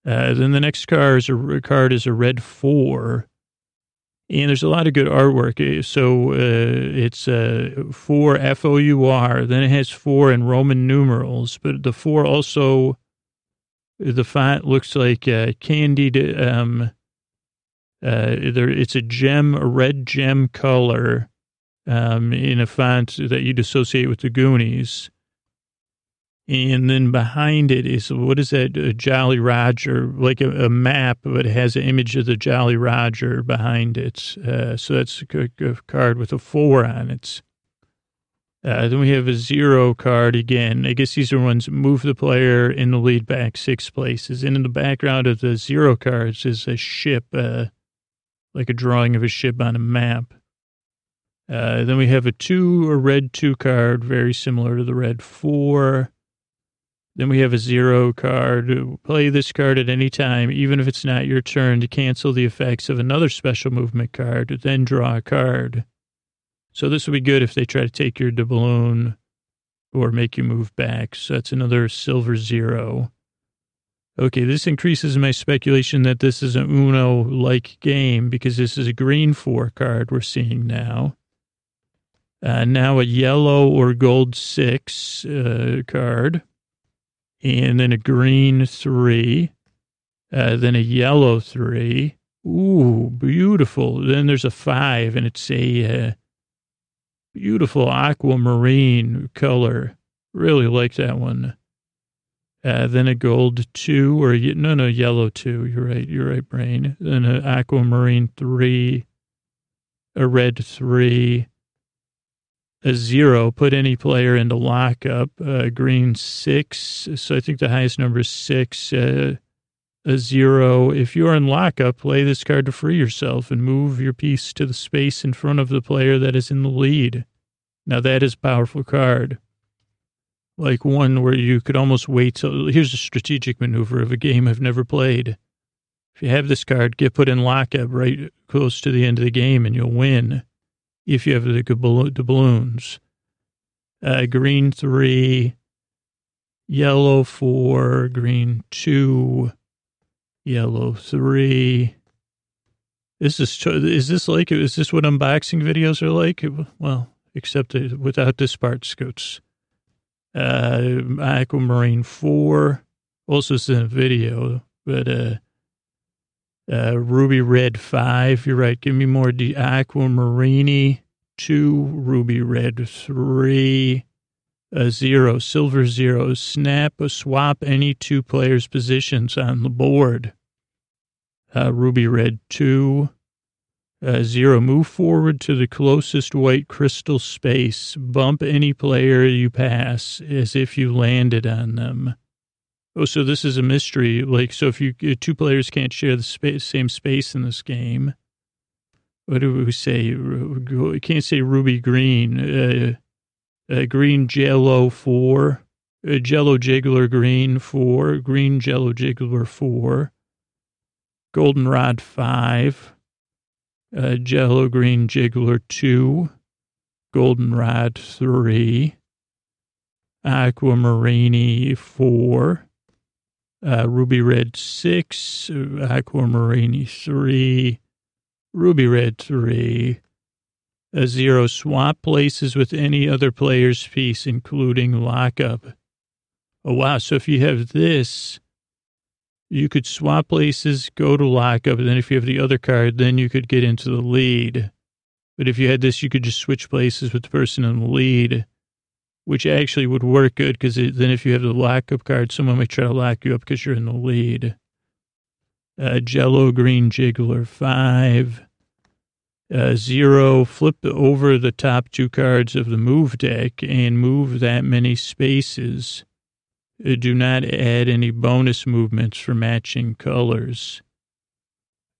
Speaker 1: Uh, then the next card is a card is a red four, and there's a lot of good artwork. Uh, so uh, it's uh, four F O U R. Then it has four in Roman numerals, but the four also the font looks like uh, candied. Um, uh, there, it's a gem, a red gem color, um, in a font that you'd associate with the Goonies. And then behind it is what is that? A Jolly Roger, like a, a map, but it has an image of the Jolly Roger behind it. Uh, so that's a, a, card with a four on it. Uh, then we have a zero card again. I guess these are ones move the player in the lead back six places. And in the background of the zero cards is a ship, uh, like a drawing of a ship on a map. Uh, then we have a two, a red two card, very similar to the red four. Then we have a zero card. Play this card at any time, even if it's not your turn, to cancel the effects of another special movement card. Then draw a card. So this would be good if they try to take your doubloon or make you move back. So that's another silver zero. Okay, this increases my speculation that this is an Uno like game because this is a green four card we're seeing now. Uh, now a yellow or gold six uh, card, and then a green three, uh, then a yellow three. Ooh, beautiful. Then there's a five, and it's a uh, beautiful aquamarine color. Really like that one. Uh, then a gold two, or no, no, yellow two. You're right. You're right, brain. Then an aquamarine three, a red three, a zero. Put any player into lockup. Uh, green six. So I think the highest number is six. Uh, a zero. If you're in lockup, play this card to free yourself and move your piece to the space in front of the player that is in the lead. Now that is a powerful card like one where you could almost wait till here's a strategic maneuver of a game I've never played. If you have this card, get put in lockup right close to the end of the game and you'll win if you have the, balloons. Uh, green three, yellow four, green two, yellow three. This is is this like is this what unboxing videos are like? Well, except without the spark Scoots uh, Aquamarine 4. Also, it's in a video, but uh, uh, Ruby Red 5. You're right. Give me more D- Aquamarine 2, Ruby Red 3, a 0, Silver 0. Snap or swap any two players' positions on the board. Uh, Ruby Red 2, uh, zero, move forward to the closest white crystal space. Bump any player you pass as if you landed on them. Oh, so this is a mystery. Like, so if you two players can't share the space, same space in this game, what do we say? We can't say ruby green. Uh, uh, green jello four. Uh, jello jiggler green four. Green jello jiggler four. Goldenrod five uh, Jello Green Jiggler 2, Goldenrod 3, Aquamarine 4, uh, Ruby Red 6, Aquamarine 3, Ruby Red 3, a zero swap places with any other player's piece, including lockup. Oh, wow. So if you have this, you could swap places, go to lockup, and then if you have the other card, then you could get into the lead. But if you had this, you could just switch places with the person in the lead, which actually would work good because then if you have the lockup card, someone might try to lock you up because you're in the lead. Uh, Jello Green Jiggler 5. Uh, zero, flip over the top two cards of the move deck and move that many spaces. Uh, do not add any bonus movements for matching colors.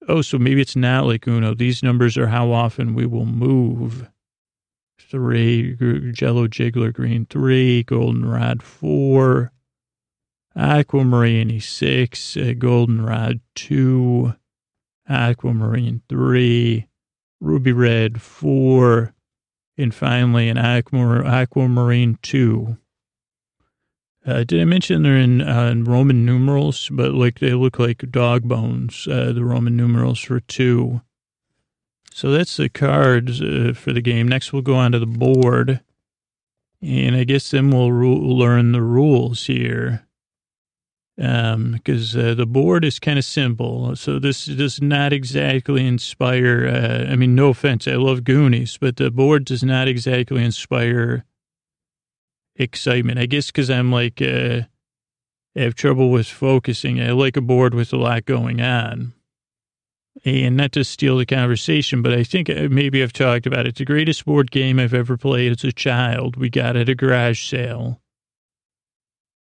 Speaker 1: Oh, so maybe it's not like Uno. These numbers are how often we will move. Three, Jello Jiggler Green three, Goldenrod four, Aquamarine six, uh, Goldenrod two, Aquamarine three, Ruby Red four, and finally an Aquamarine two. Uh, did I mention they're in, uh, Roman numerals, but like they look like dog bones, uh, the Roman numerals for two. So that's the cards uh, for the game. Next, we'll go on to the board. And I guess then we'll ru- learn the rules here. Because um, uh, the board is kind of simple. So this does not exactly inspire, uh, I mean, no offense, I love Goonies, but the board does not exactly inspire excitement. I guess because I'm like, uh, I have trouble with focusing. I like a board with a lot going on. And not to steal the conversation, but I think uh, maybe I've talked about it. It's the greatest board game I've ever played as a child. We got at a garage sale.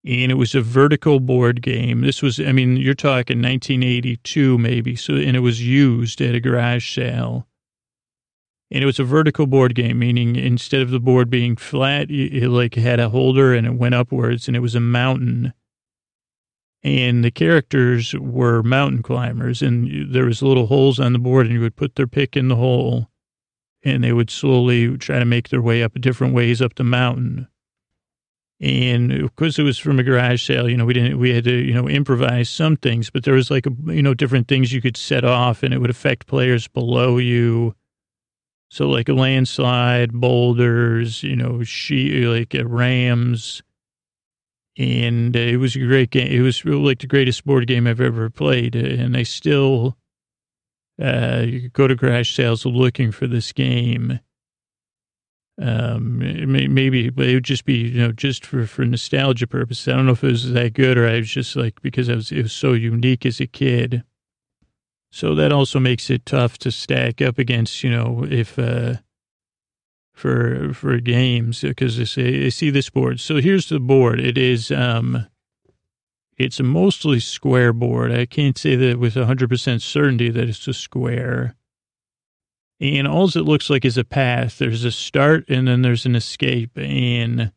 Speaker 1: And it was a vertical board game. This was, I mean, you're talking 1982 maybe. So, and it was used at a garage sale. And it was a vertical board game, meaning instead of the board being flat, it like had a holder and it went upwards and it was a mountain. and the characters were mountain climbers and there was little holes on the board and you would put their pick in the hole and they would slowly try to make their way up different ways up the mountain. And because it was from a garage sale, you know, we didn't, we had to, you know, improvise some things, but there was like, a, you know, different things you could set off and it would affect players below you. So like a landslide, boulders, you know, she like rams. And it was a great game. It was really like the greatest board game I've ever played. And I still, uh, go to garage sales looking for this game. Um, may, maybe it would just be, you know, just for, for nostalgia purposes. I don't know if it was that good or I was just like, because I was, it was so unique as a kid. So that also makes it tough to stack up against, you know, if, uh, for, for games, because I, say, I see this board. So here's the board. It is, um, it's a mostly square board. I can't say that with 100% certainty that it's a square. And all it looks like is a path. There's a start and then there's an escape. And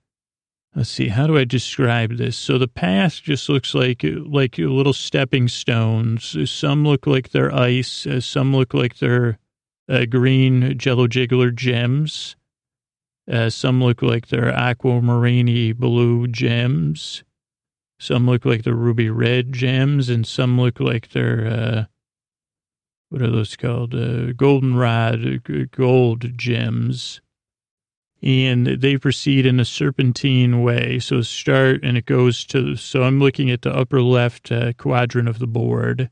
Speaker 1: let's see, how do I describe this? So the path just looks like like little stepping stones. Some look like they're ice. Some look like they're uh, green Jello Jiggler gems. Uh, some look like they're aquamarine blue gems. Some look like they're ruby red gems, and some look like they're uh, what are those called? Uh, goldenrod gold gems. And they proceed in a serpentine way. So start and it goes to, so I'm looking at the upper left uh, quadrant of the board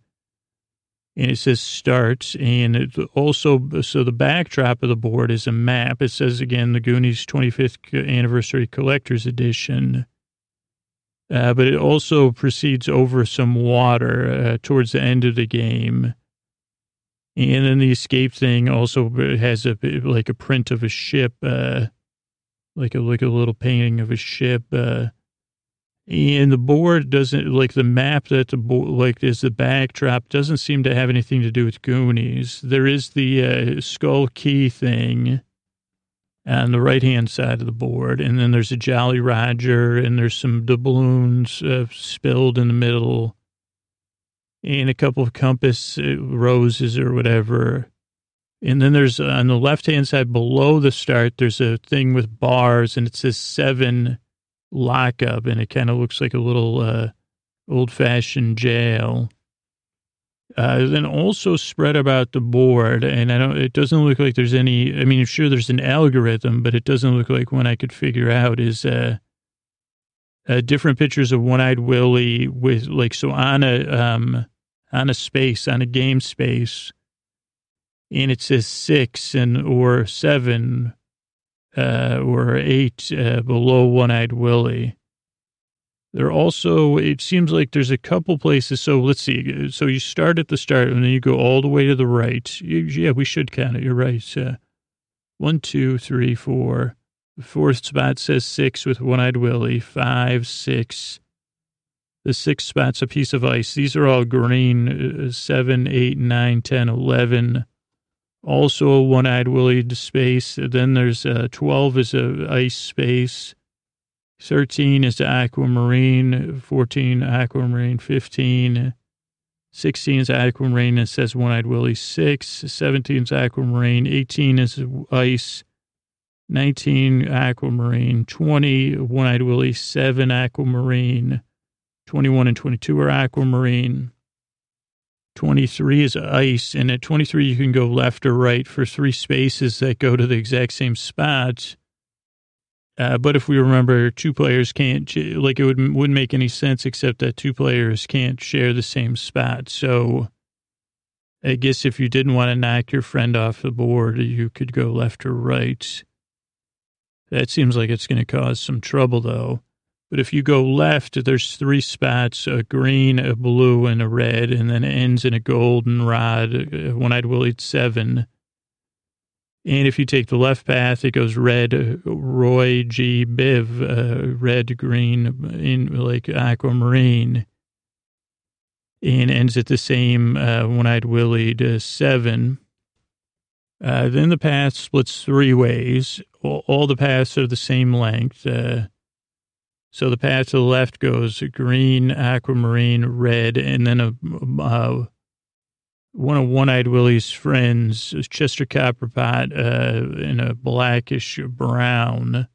Speaker 1: and it says start. And it also, so the backdrop of the board is a map. It says again, the Goonies 25th Anniversary Collector's Edition. Uh, but it also proceeds over some water uh, towards the end of the game. And then the escape thing also has a like a print of a ship, uh, like a like a little painting of a ship. Uh, and the board doesn't like the map that the board like is the backdrop doesn't seem to have anything to do with Goonies. There is the uh, skull key thing on the right hand side of the board, and then there's a Jolly Roger, and there's some doubloons uh, spilled in the middle and a couple of compass uh, roses or whatever. And then there's uh, on the left hand side below the start, there's a thing with bars and it says seven lockup and it kind of looks like a little uh, old fashioned jail. Uh, then also spread about the board, and I don't. It doesn't look like there's any. I mean, I'm sure, there's an algorithm, but it doesn't look like one I could figure out is uh, uh, different pictures of One Eyed Willie with like so on a um, on a space on a game space, and it says six and or seven uh, or eight uh, below One Eyed Willie. There also, it seems like there's a couple places. So let's see. So you start at the start and then you go all the way to the right. Yeah, we should count it. You're right. Uh, one, two, three, four, fourth spot says six with one eyed Willie, five, six. The sixth spot's a piece of ice. These are all green, uh, seven, eight, nine, ten, eleven. Also a one eyed Willie to space. Then there's uh, 12 is a ice space. 13 is the aquamarine, 14 aquamarine, 15, 16 is aquamarine. It says one eyed Willie, 6, 17 is aquamarine, 18 is ice, 19 aquamarine, 20 one-eyed willie, 7 aquamarine, 21 and 22 are aquamarine. 23 is ice, and at 23 you can go left or right for three spaces that go to the exact same spot. Uh, but if we remember, two players can't, like it would, wouldn't make any sense except that two players can't share the same spot. So I guess if you didn't want to knock your friend off the board, you could go left or right. That seems like it's going to cause some trouble, though. But if you go left, there's three spots, a green, a blue, and a red, and then it ends in a golden rod. Uh, one-eyed Willie, seven. And if you take the left path, it goes red, Roy G. Biv, uh, red, green, in like aquamarine. And ends at the same uh, one-eyed Willie to seven. Uh, then the path splits three ways. All, all, the paths are the same length. Uh, So the path to the left goes green, aquamarine, red, and then a uh, one of One Eyed Willie's friends, Chester Copperpot, uh, in a blackish brown.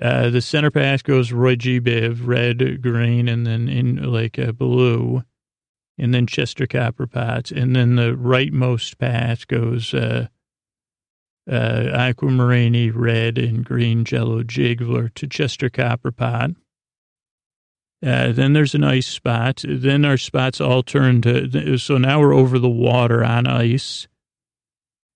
Speaker 1: Uh, the center path goes Roy G. Biv, red, green, and then in like a blue, and then Chester Copperpot. And then the rightmost path goes uh, uh, Aquamarine, red, and green Jello Jiggler to Chester Copperpot. Uh, then there's an ice spot. Then our spots all turn to, so now we're over the water on ice.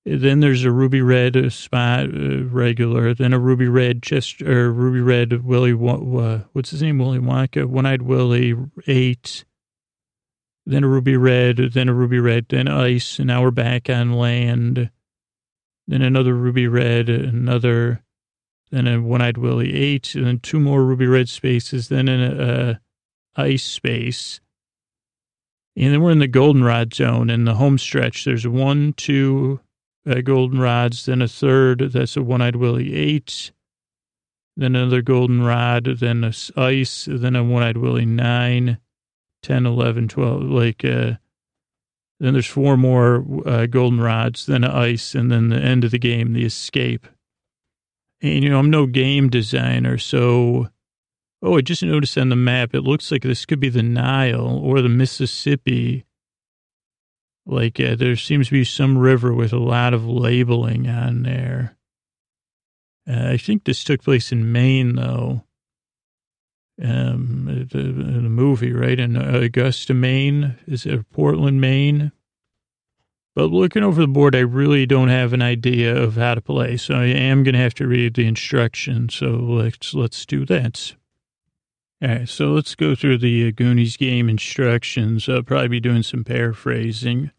Speaker 1: Then there's a ruby red spot, uh, regular. Then a ruby red chest, or ruby red Willie, uh, what's his name? Willie Wonka, one eyed Willie, eight. Then a ruby red, then a ruby red, then ice. And now we're back on land. Then another ruby red, another then a one-eyed Willie eight, and then two more ruby red spaces, then an ice space. And then we're in the goldenrod zone in the home stretch. There's one, two uh, goldenrods, then a third. That's a one-eyed Willie eight. Then another goldenrod, then a ice, then a one-eyed Willie nine, 10, 11, 12. Like, uh, then there's four more uh, goldenrods, then ice, and then the end of the game, the escape. And, you know, I'm no game designer, so, oh, I just noticed on the map, it looks like this could be the Nile or the Mississippi. Like, uh, there seems to be some river with a lot of labeling on there. Uh, I think this took place in Maine, though. Um, the, the movie, right? In Augusta, Maine. Is it Portland, Maine? But looking over the board, I really don't have an idea of how to play. So I am going to have to read the instructions. So let's, let's do that. All right. So let's go through the Goonies game instructions. I'll probably be doing some paraphrasing.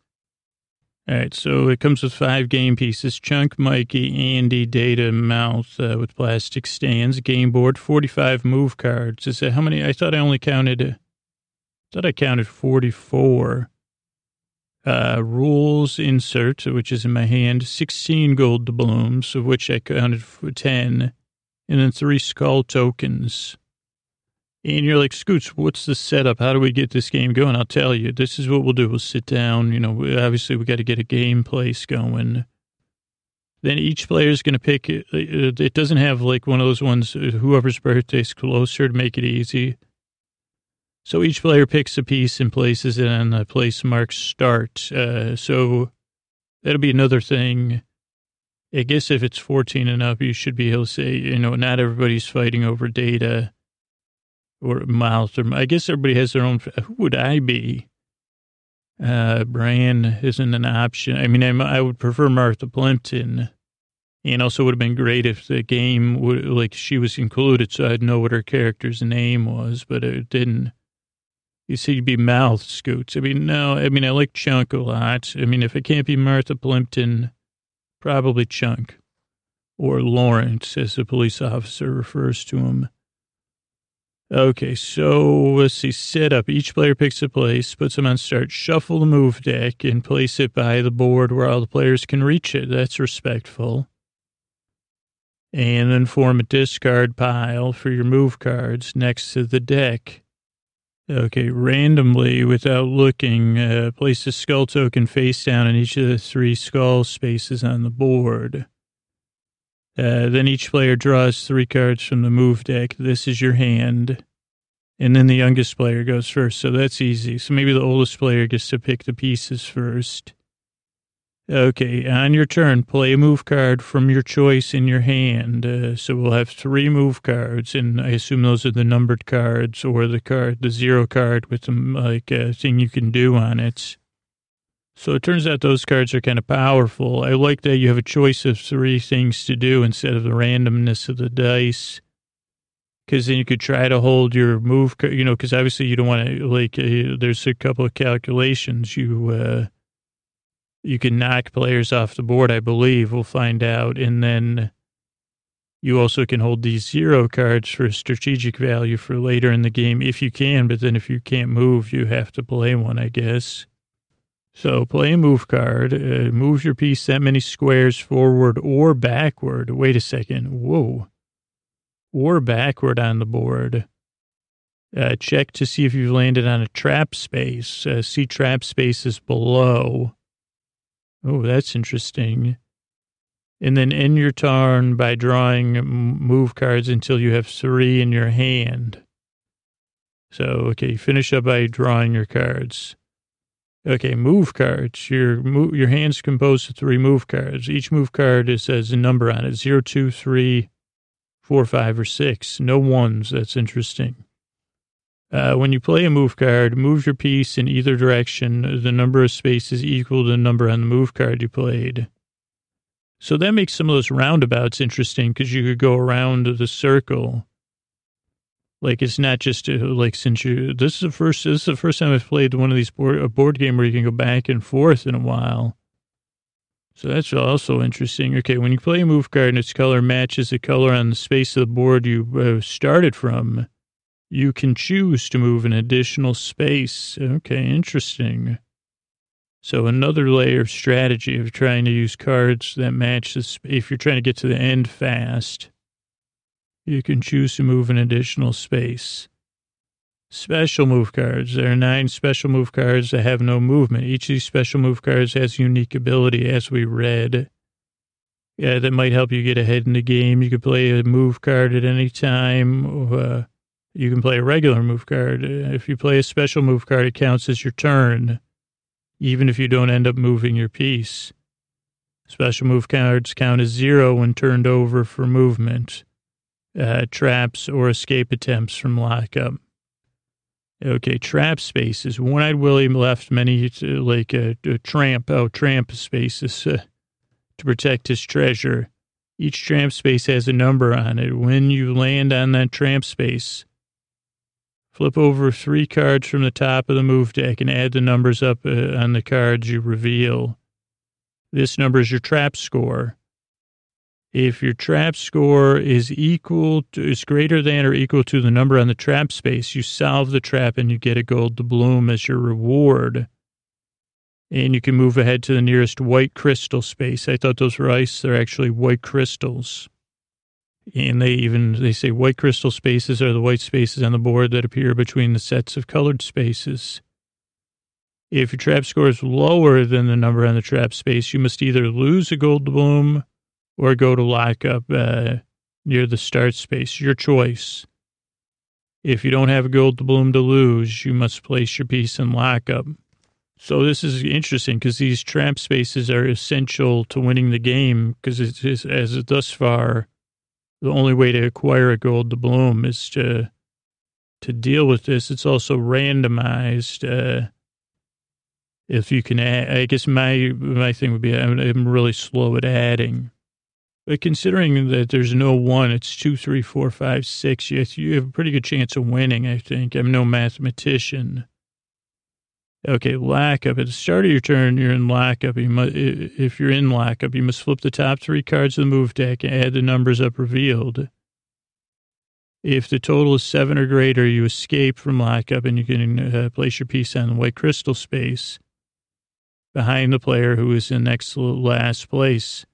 Speaker 1: All right. So it comes with five game pieces Chunk, Mikey, Andy, Data, Mouth uh, with plastic stands, game board, 45 move cards. Is that how many? I thought I only counted, I thought I counted 44 uh, rules insert, which is in my hand, 16 gold doubloons, of which I counted for 10, and then three skull tokens. And you're like, Scoots, what's the setup? How do we get this game going? I'll tell you. This is what we'll do. We'll sit down. You know, obviously, we got to get a game place going. Then each player is going to pick, uh, it doesn't have like one of those ones, uh, whoever's birthday is closer to make it easy. So each player picks a piece and places it on the place marked start. Uh, so that'll be another thing. I guess if it's 14 and up, you should be able to say, you know, not everybody's fighting over data or mouth. Or, I guess everybody has their own. Who would I be? Uh, Brian isn't an option. I mean, I'm, i would prefer Martha Plimpton. And also would have been great if the game would, like, she was included so I'd know what her character's name was, but it didn't. You see, you'd be mouth scoots. I mean, no, I mean, I like Chunk a lot. I mean, if it can't be Martha Plimpton, probably Chunk or Lawrence, as the police officer refers to him. Okay, so let's see. Set up. Each player picks a place, puts them on start, shuffle the move deck, and place it by the board where all the players can reach it. That's respectful. And then form a discard pile for your move cards next to the deck. Okay, randomly, without looking, uh, place a skull token face down in each of the three skull spaces on the board. Uh, then each player draws three cards from the move deck. This is your hand. And then the youngest player goes first. So that's easy. So maybe the oldest player gets to pick the pieces first. Okay, on your turn, play a move card from your choice in your hand. Uh, so we'll have three move cards, and I assume those are the numbered cards or the card, the zero card with some like uh, thing you can do on it. So it turns out those cards are kind of powerful. I like that you have a choice of three things to do instead of the randomness of the dice. Because then you could try to hold your move, you know, because obviously you don't want to, like, uh, there's a couple of calculations you, uh, you can knock players off the board, I believe. We'll find out. And then you also can hold these zero cards for strategic value for later in the game if you can. But then if you can't move, you have to play one, I guess. So play a move card. Uh, move your piece that many squares forward or backward. Wait a second. Whoa. or backward on the board. Uh, check to see if you've landed on a trap space. Uh, see trap spaces below. Oh, that's interesting. And then end your turn by drawing move cards until you have three in your hand. So, okay, finish up by drawing your cards. Okay, move cards. Your move, your hand's composed of three move cards. Each move card is has a number on it: zero, two, three, four, five, or six. No ones. That's interesting. Uh, when you play a move card, move your piece in either direction. The number of spaces equal to the number on the move card you played. So that makes some of those roundabouts interesting because you could go around the circle. Like it's not just uh, like since you this is the first this is the first time I've played one of these board a board game where you can go back and forth in a while. So that's also interesting. Okay, when you play a move card and its color matches the color on the space of the board you uh, started from, you can choose to move an additional space. Okay, interesting. So another layer of strategy of trying to use cards that match. If you're trying to get to the end fast, you can choose to move an additional space. Special move cards. There are nine special move cards that have no movement. Each of these special move cards has unique ability, as we read. Yeah, that might help you get ahead in the game. You can play a move card at any time. Uh, you can play a regular move card. If you play a special move card, it counts as your turn even if you don't end up moving your piece. Special move cards count as zero when turned over for movement, uh, traps, or escape attempts from lockup. Okay, trap spaces. One Eyed Willie left many, to, like a, a, tramp, oh, tramp spaces uh, to protect his treasure. Each tramp space has a number on it. When you land on that tramp space, Flip over three cards from the top of the move deck and add the numbers up uh, on the cards you reveal. This number is your trap score. If your trap score is equal to, is greater than or equal to the number on the trap space, you solve the trap and you get a gold doubloon as your reward. And you can move ahead to the nearest white crystal space. I thought those were ice. They're actually white crystals. And they even, they say white crystal spaces are the white spaces on the board that appear between the sets of colored spaces. If your trap score is lower than the number on the trap space, you must either lose a gold bloom or go to lockup uh, near the start space. Your choice. If you don't have a gold doubloon to lose, you must place your piece in lockup. So this is interesting because these tramp spaces are essential to winning the game because it's, as thus far, the only way to acquire a gold doubloon is to to deal with this. It's also randomized. Uh, if you can add, I guess my my thing would be I'm, I'm really slow at adding. But considering that there's no one, it's two, three, four, five, six. You, you have a pretty good chance of winning. I think I'm no mathematician. Okay, lockup. At the start of your turn, you're in lockup. You must, if you're in lockup, you must flip the top three cards of the move deck and add the numbers up revealed. If the total is seven or greater, you escape from lockup and you can uh, place your piece on the white crystal space behind the player who is in next last place.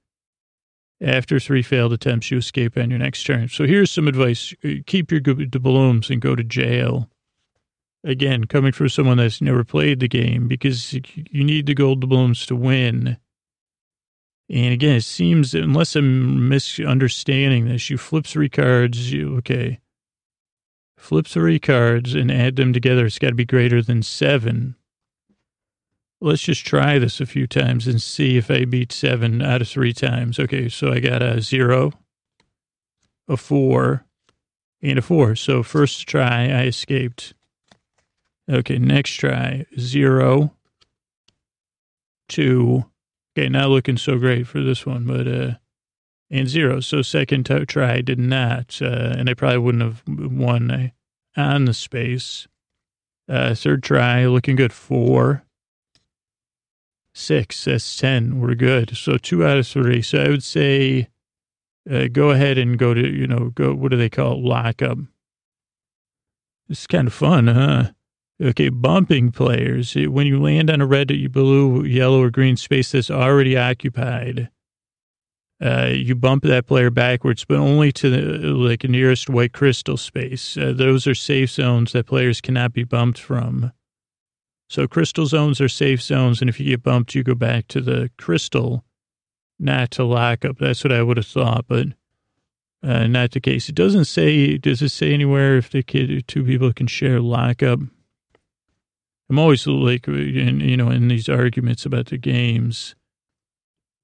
Speaker 1: After three failed attempts, you escape on your next turn. So here's some advice. Uh, keep your balloons and go to jail again, coming from someone that's never played the game, because you need the gold doubloons to win. And again, it seems, unless I'm misunderstanding this, you flip three cards, you, okay, flip three cards and add them together. It's got to be greater than seven. Let's just try this a few times and see if I beat seven out of three times. Okay, so I got a zero, a four, and a four. So first try, I escaped. Okay, next try. Zero, two. Okay, not looking so great for this one, but, uh, and zero. So second t- try did not, uh, and I probably wouldn't have won uh, on the space. Uh, third try, looking good. Four, six, that's 10. We're good. So two out of three. So I would say, uh, go ahead and go to, you know, go, what do they call it? Lockup. It's kind of fun, huh? Okay, bumping players. When you land on a red, blue, yellow, or green space that's already occupied, uh, you bump that player backwards, but only to the like nearest white crystal space. Uh, those are safe zones that players cannot be bumped from. So crystal zones are safe zones, and if you get bumped, you go back to the crystal, not to lock up. That's what I would have thought, but uh, not the case. It doesn't say. Does it say anywhere if the kid, two people can share lockup? I'm always like, in, you know, in these arguments about the games.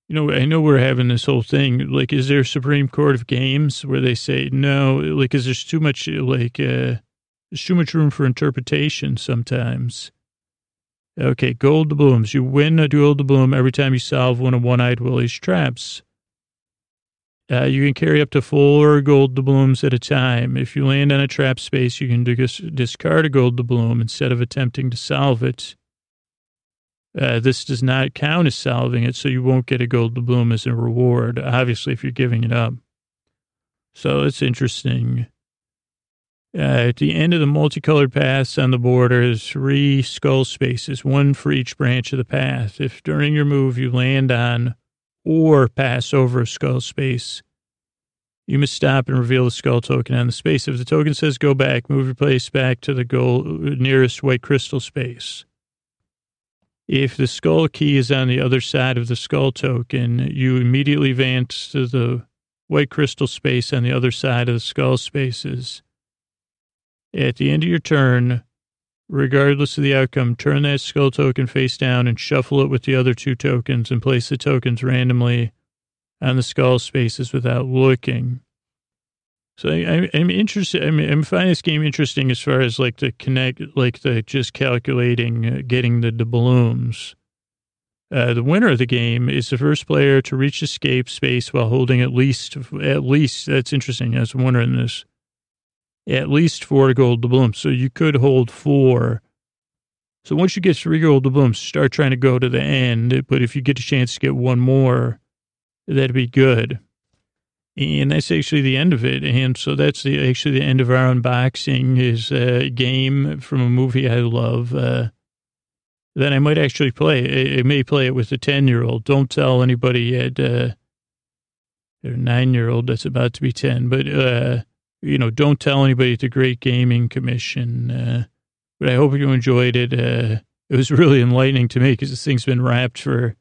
Speaker 1: You know, I know we're having this whole thing. Like, is there a Supreme Court of Games where they say no? Like, is there's too much like uh, there's too much room for interpretation sometimes. Okay, gold doubloons. You win a gold doubloon every time you solve one of One-Eyed Willie's traps. Uh, you can carry up to four gold doubloons at a time. If you land on a trap space, you can dis- discard a gold doubloon instead of attempting to solve it. Uh, this does not count as solving it, so you won't get a gold doubloon as a reward, obviously, if you're giving it up. So it's interesting. Uh, at the end of the multicolored paths on the board are three skull spaces, one for each branch of the path. If during your move you land on or pass over a skull space, you must stop and reveal the skull token on the space. If the token says go back, move your place back to the goal nearest white crystal space. If the skull key is on the other side of the skull token, you immediately advance to the white crystal space on the other side of the skull spaces. At the end of your turn, regardless of the outcome, turn that skull token face down and shuffle it with the other two tokens and place the tokens randomly on the skull spaces without looking. So I, am interested. I mean, I'm finding this game interesting as far as like the connect, like the just calculating, uh, getting the, the doubloons. Uh, the winner of the game is the first player to reach escape space while holding at least, at least, that's interesting I was wondering this, at least four gold doubloons. So you could hold four. So once you get three gold doubloons, start trying to go to the end. But if you get a chance to get one more, that'd be good. And that's actually the end of it. And so that's the actually the end of our unboxing is a game from a movie I love. Uh, that I might actually play. I, I, may play it with a 10 year old. Don't tell anybody yet. Uh, nine year old that's about to be 10. But, uh, you know, don't tell anybody at the Great Gaming Commission. Uh, but I hope you enjoyed it. Uh, it was really enlightening to me because this thing's been wrapped for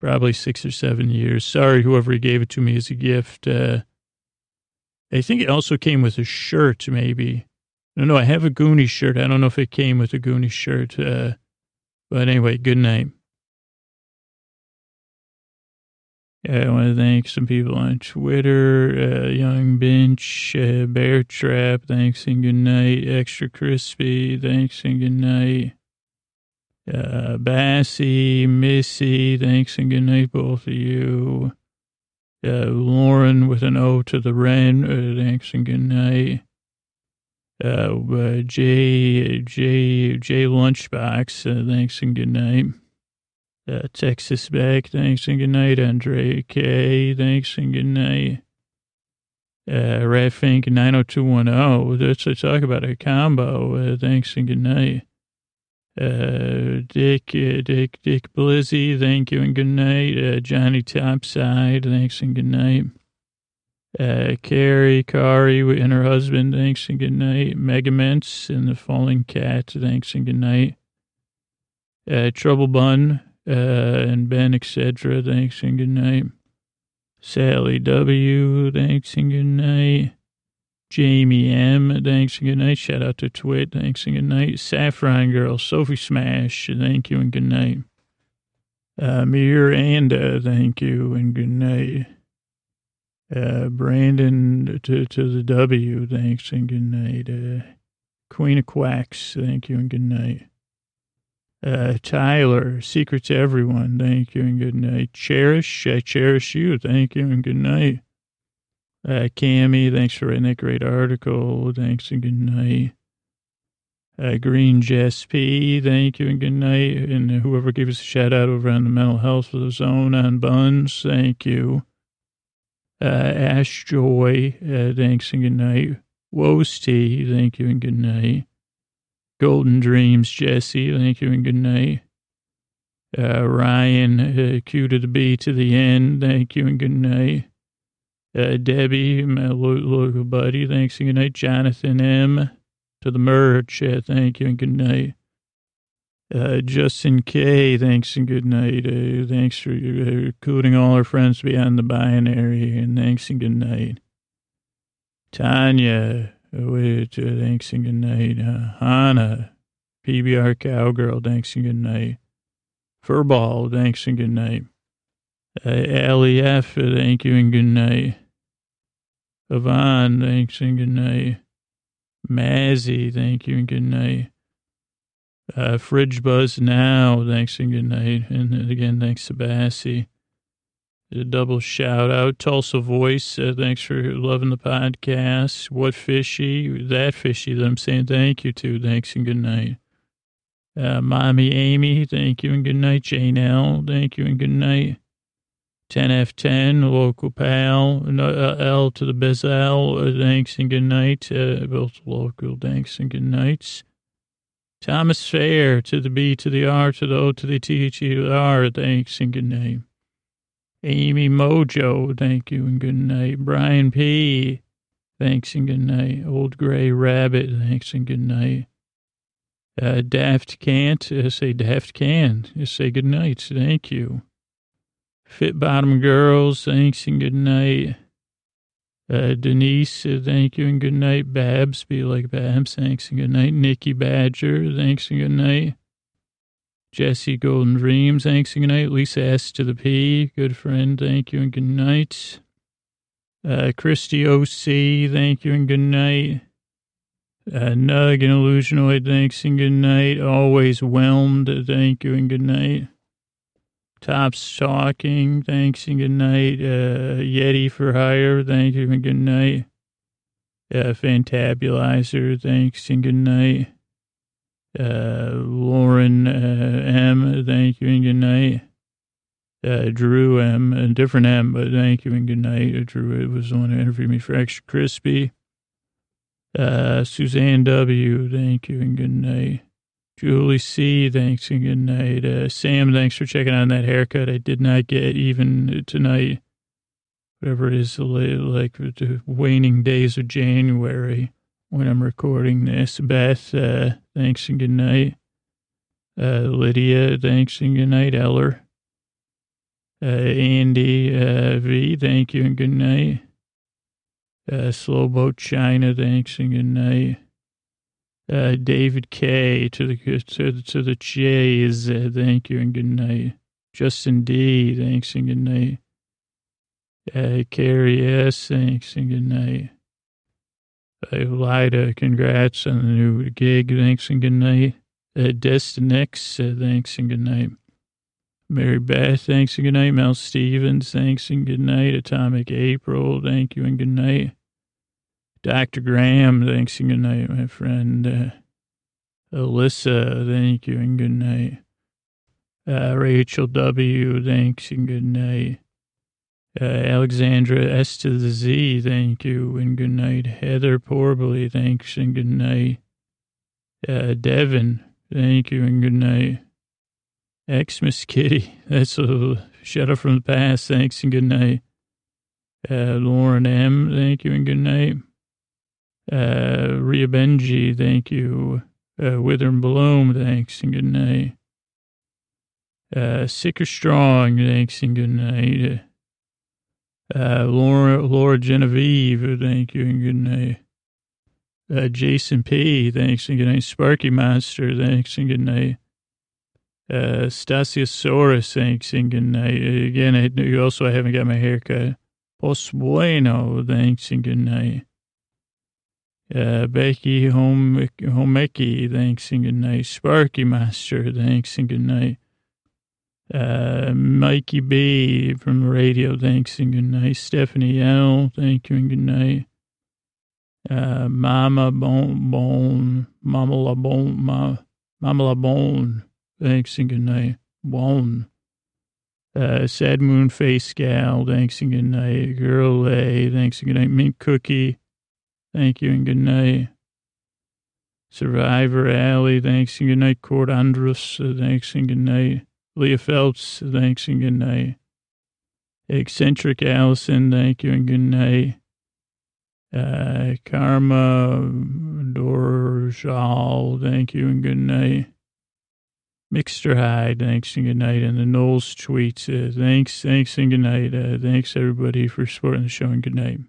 Speaker 1: probably six or seven years. Sorry, whoever gave it to me as a gift. Uh, I think it also came with a shirt, maybe. No, no, I have a Goonie shirt. I don't know if it came with a Goonie shirt. Uh, but anyway, good night. I want to thank some people on Twitter, uh, Young Bench, uh, Bear Trap, thanks and good night. Extra Crispy, thanks and good night. Uh, Bassy, Missy, thanks and good night, both of you. Uh, Lauren with an O to the Ren, uh, thanks and good night. Uh, uh, J, J, J Lunchbox, uh, thanks and good night. Uh, Texas Back, thanks and good night. Andre K, thanks and good night. Uh, Ratfink 90210, let's, let's talk about a combo. Uh, thanks and good night. Uh, Dick, uh, Dick, Dick Blizzy, thank you and good night. Uh, Johnny Topside, thanks and good night. Uh, Carrie, Kari and her husband, thanks and good night. Megaments and the Falling Cat, thanks and good night. Uh, Trouble Bun, uh, and Ben, etc., thanks and good night. Sally W., thanks and good night. Jamie M. Thanks and good night. Shout out to Twit. Thanks and good night. Saffron Girl, Sophie Smash. Thank you and good night. Uh, Miranda, thank you and good night. Uh, Brandon to, to the W, thanks and good night. Uh, Queen of Quacks, thank you and good night. Uh, Tyler, Secret to Everyone, thank you and good night. Cherish, I cherish you, thank you and good night. Uh, Cammy, thanks for writing that great article. Thanks and good night. Uh, Green Jess P, thank you and good night. And whoever gave us a shout out over on the mental health for the zone on Buns, thank you. Uh, Ash Joy, uh, thanks and good night. Woes T, thank you and good night. Golden Dreams Jesse, thank you and good night. Uh, Ryan, uh, Q to the B to the N. Thank you and good night. Uh, Debbie, my lo- local buddy. Thanks and good night. Jonathan M. To the merch. Uh, thank you and good night. Uh, Justin K. Thanks and good night. Uh, thanks for uh, including all our friends beyond the binary. And thanks and good night. Tanya. Uh, wait, uh, thanks and good night. Uh, Hannah. PBR Cowgirl. Thanks and good night. Furball, thanks and good night. Uh, LEF, uh, thank you and good night. Yvonne, thanks and good night. Mazzy, thank you and good night. Uh, Fridge Buzz Now, thanks and good night. And again, thanks to Bassy. A double shout out. Tulsa Voice, uh, thanks for loving the podcast. What Fishy, that Fishy that I'm saying thank you to, thanks and good night. Uh, Mommy Amy, thank you and good night. Jane L, thank you and good night. 10F10, local pal. Uh, L to the Bezel, uh, thanks and good night. Uh, both local, thanks and good nights. Thomas Fair to the B to the R to the O to the T to the R, thanks and good night. Amy Mojo, thank you and good night. Brian P, thanks and good night. Old Gray Rabbit, thanks and good night. Uh, Daft Can't, uh, say Daft Can, just say good night, thank you. Fit Bottom Girls, thanks and good night. Uh, Denise, uh, thank you and good night. Babs, be like Babs, thanks and good night. Nikki Badger, thanks and good night. Jesse Golden Dreams, thanks and good night. Lisa S to the P, good friend, thank you and good night. Uh, Christy OC, thank you and good night. Uh, Nug and Illusionoid, thanks and good night. Always whelmed, thank you and good night. Tops talking, thanks and good night. Uh, Yeti for hire, thank you and good night. Uh, Fantabulizer, thanks and good night. Uh, Lauren uh, M, thank you and good night. Uh, Drew M, a different M, but thank you and good night. Uh, Drew was the one who interviewed me for Extra Crispy. Uh, Suzanne W., thank you and good night. Julie C., thanks and good night. Uh, Sam, thanks for checking on that haircut. I did not get even tonight, whatever it is, like the waning days of January when I'm recording this. Beth, uh, thanks and good night. Uh, Lydia, thanks and good night. Eller. Uh, Andy uh, V, thank you and good night. Uh, Slow Boat China, thanks and good night. Uh, David K to the to to the J's, thank you and good night. Justin D, thanks and good night. Carrie S, thanks and good night. Uh, Lida, congrats on the new gig, thanks and good night. Uh, Destinix, uh, thanks and good night. Mary Beth, thanks and good night. Mel Stevens, thanks and good night. Atomic April, thank you and good night. Dr. Graham, thanks and good night, my friend. Uh, Alyssa, thank you and good night. Uh, Rachel W., thanks and good night. Uh, Alexandra S to the Z, thank you and good night. Heather Porbley, thanks and good night. Uh, Devin, thank you and good night. Xmas Kitty, that's a shadow from the past, thanks and good night. Uh, Lauren M, thank you and good night. Uh, Ria Benji, thank you. Uh, Wither and Bloom, thanks and good night. Uh, Sick or Strong, thanks and good night. Uh, Laura, Laura Genevieve, thank you and good night. Uh, Jason P, thanks and good night. Sparky Monster, thanks and good night. Uh, Stasiosaurus, thanks and good night. Again, I, you also I haven't got my haircut. Pos bueno, thanks and good night. Uh, Becky Home Homeki, thanks and good night. Sparky Master, thanks and good night. Uh, Mikey B from the radio, thanks and good night. Stephanie L, thank you and good night. Uh, Mama Bone, Bone, Mama La Bone, Ma, Mama La Bone, thanks and good night. Bone. Uh, Sad Moon Face Gal, thanks and good night. Girl A, thanks and good night. Mint Cookie, Thank you and good night. Survivor Alley, thanks and good night. Court Andrus, uh, thanks and good night. Leah Phelps, thanks and good night. Eccentric Allison, thank you and good night. Uh, Karma Dorjal, thank you and good night. Mixter Hyde, thanks and good night. And the Knowles tweets, uh, thanks, thanks and good night. Uh, thanks everybody for supporting the show and good night.